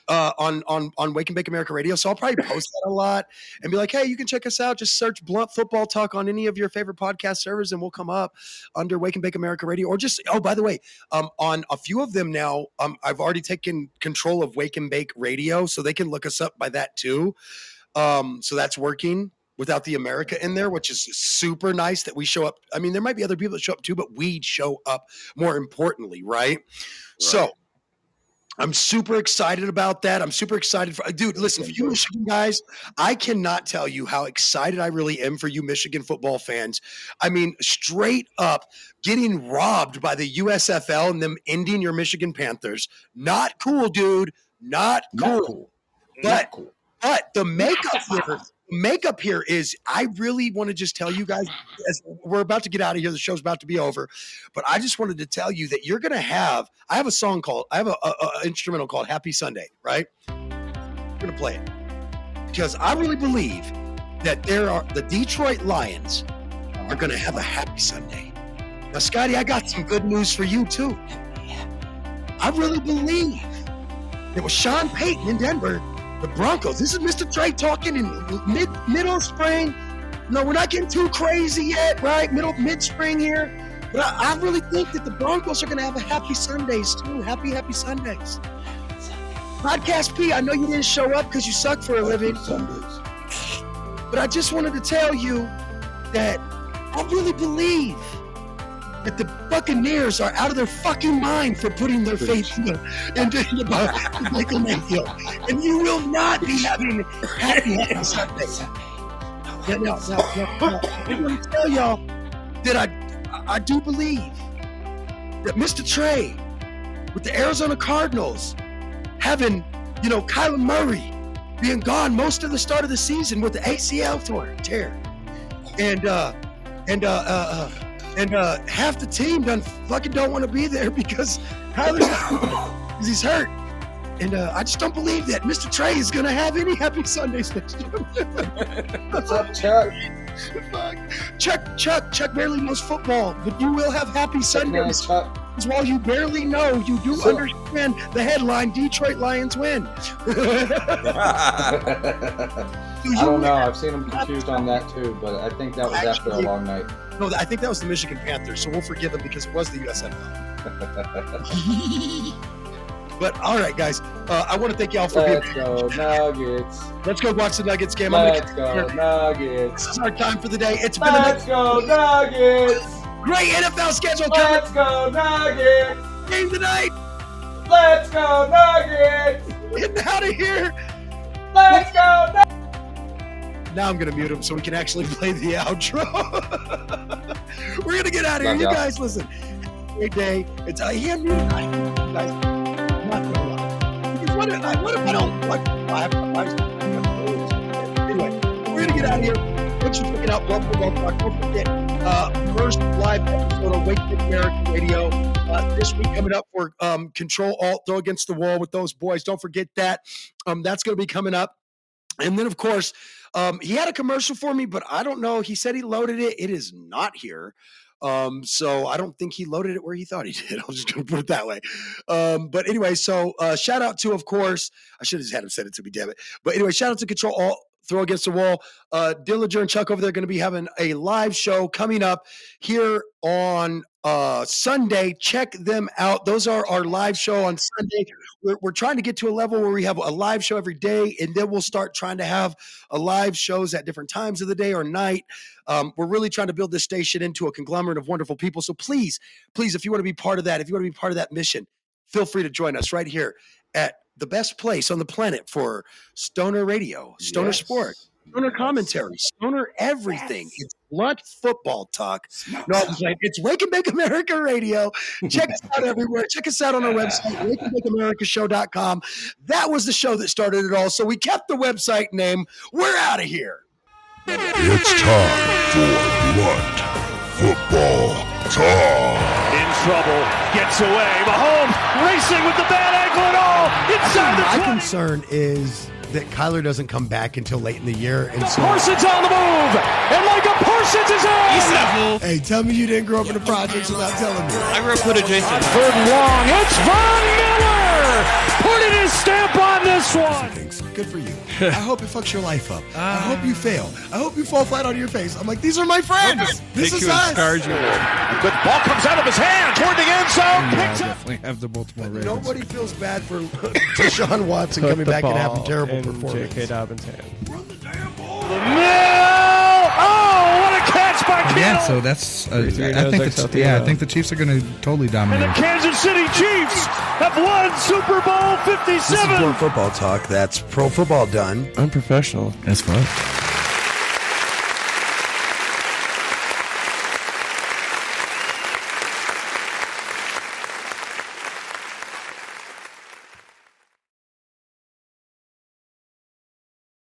uh, on on on Wake and Bake America Radio. So I'll probably post that a lot and be like, "Hey, you can check us out. Just search Blunt Football Talk on any of your favorite podcast servers, and we'll come up under Wake and Bake America Radio." Or just oh, by the way, um, on a few of them now, um, I've already taken control of Wake and Bake Radio, so they can look us up by that too. Um, so that's working without the America in there, which is super nice that we show up. I mean, there might be other people that show up too, but we show up more importantly, right? So I'm super excited about that. I'm super excited for dude. Listen, for you Michigan guys, I cannot tell you how excited I really am for you Michigan football fans. I mean, straight up getting robbed by the USFL and them ending your Michigan Panthers. Not cool, dude. Not cool. Not cool. But Not cool. but the makeup here, makeup here is I really want to just tell you guys as we're about to get out of here, the show's about to be over. But I just wanted to tell you that you're gonna have I have a song called I have a, a, a instrumental called Happy Sunday, right? I'm gonna play it. Because I really believe that there are the Detroit Lions are gonna have a happy Sunday. Now, Scotty, I got some good news for you too. I really believe it was Sean Payton in Denver the Broncos. This is Mr. Trey talking in mid middle spring. No, we're not getting too crazy yet, right? Middle mid spring here. But I, I really think that the Broncos are going to have a happy Sundays too. Happy, happy Sundays. Podcast P, I know you didn't show up because you suck for a living, Sundays. but I just wanted to tell you that I really believe that the Buccaneers are out of their fucking mind for putting their faith in the, into the Michael Mayfield. And you will not be having happy, happy Sundays. Yeah, no, no, no, no. I'm going to tell y'all that I, I do believe that Mr. Trey with the Arizona Cardinals having, you know, Kyler Murray being gone most of the start of the season with the ACL tear. and uh, and uh, uh, uh, and uh, half the team done fucking don't want to be there because Kyler's because he's hurt. And uh, I just don't believe that Mr. Trey is going to have any happy Sundays next year. What's up, Chuck? Fuck. Chuck, Chuck, Chuck barely knows football, but you will have happy Sundays. Chuck. Because while you barely know, you do So- understand the headline Detroit Lions win. I don't know. I've seen him confused on that too, but I think that was after a long night. No, I think that was the Michigan Panthers, so we'll forgive him because it was the USFL. But all right, guys, uh, I want to thank y'all for being. Let's go Nuggets. Let's go watch the Nuggets game. Let's go Nuggets. This is our time for the day. It's been a Let's go Nuggets. great NFL schedule coming. Let's go Nuggets. Game tonight. Let's go Nuggets. Getting out of here. Let's go Nuggets. Now I'm gonna mute him so we can actually play the outro. We're gonna get out of here. Love You y'all. guys, listen. Great day. It's. I, you guys, I'm not lie. Because what if, I, what if I don't? What, I have, I have, anyway, we're gonna get out of here. Thanks for checking out Love Football Talk. Don't forget, uh, first live episode of Wake Up American Radio uh, this week coming up for um, Control Alt Throw Against the Wall with those boys. Don't forget that. Um, that's going to be coming up. And then, of course, um, he had a commercial for me, but I don't know. He said he loaded it. It is not here. Um, so I don't think he loaded it where he thought he did. I'm just going to put it that way. Um, but anyway, so uh, shout out to, of course, I should have just had him send it to me, damn it. But anyway, shout out to Control Alt Throw Against the Wall. Uh, Dillinger and Chuck over there going to be having a live show coming up here on uh, Sunday. Check them out. Those are our live show on Sunday. We're, we're trying to get to a level where we have a live show every day, and then we'll start trying to have a live shows at different times of the day or night. Um, we're really trying to build this station into a conglomerate of wonderful people. So please, please, if you want to be part of that, if you want to be part of that mission, feel free to join us right here at the best place on the planet for Stoner Radio, Stoner Yes. Sport, Stoner commentary, Stoner everything. It's blunt football talk. No, I'm saying it's Wake and Bake America Radio. Check us out everywhere. Check us out on our website, wakeandbakeamericashow.com. That was the show that started it all. So we kept the website name. We're out of here. It's time for Blunt Football Talk. In trouble, gets away. Mahomes racing with the bad ankle and all inside the My concern is that Kyler doesn't come back until late in the year, and so. Parsons on the move, and Micah Parsons is in. Hey, tell me you didn't grow up in the projects without telling me. I grew up with adjacent. Third and long. It's Von Miller putting his stamp on this one. Things. Good for you. I hope it fucks your life up. I hope you fail. I hope you fall flat on your face. I'm like, these are my friends. This is you and us. scarred you. The ball comes out of his hand toward the end zone. Yeah, Picks up. definitely have the Baltimore Ravens. Nobody feels bad for Deshaun Watson coming back and having terrible performance. J.K. Dobbins' hand. Mill. What a catch by Kittle. Yeah, so that's. Uh, I think. knows The, yeah, I think the Chiefs are going to totally dominate. And the Kansas City Chiefs have won Super Bowl 57. This is 57. Pro Football Talk. That's pro football done. Unprofessional. That's fun.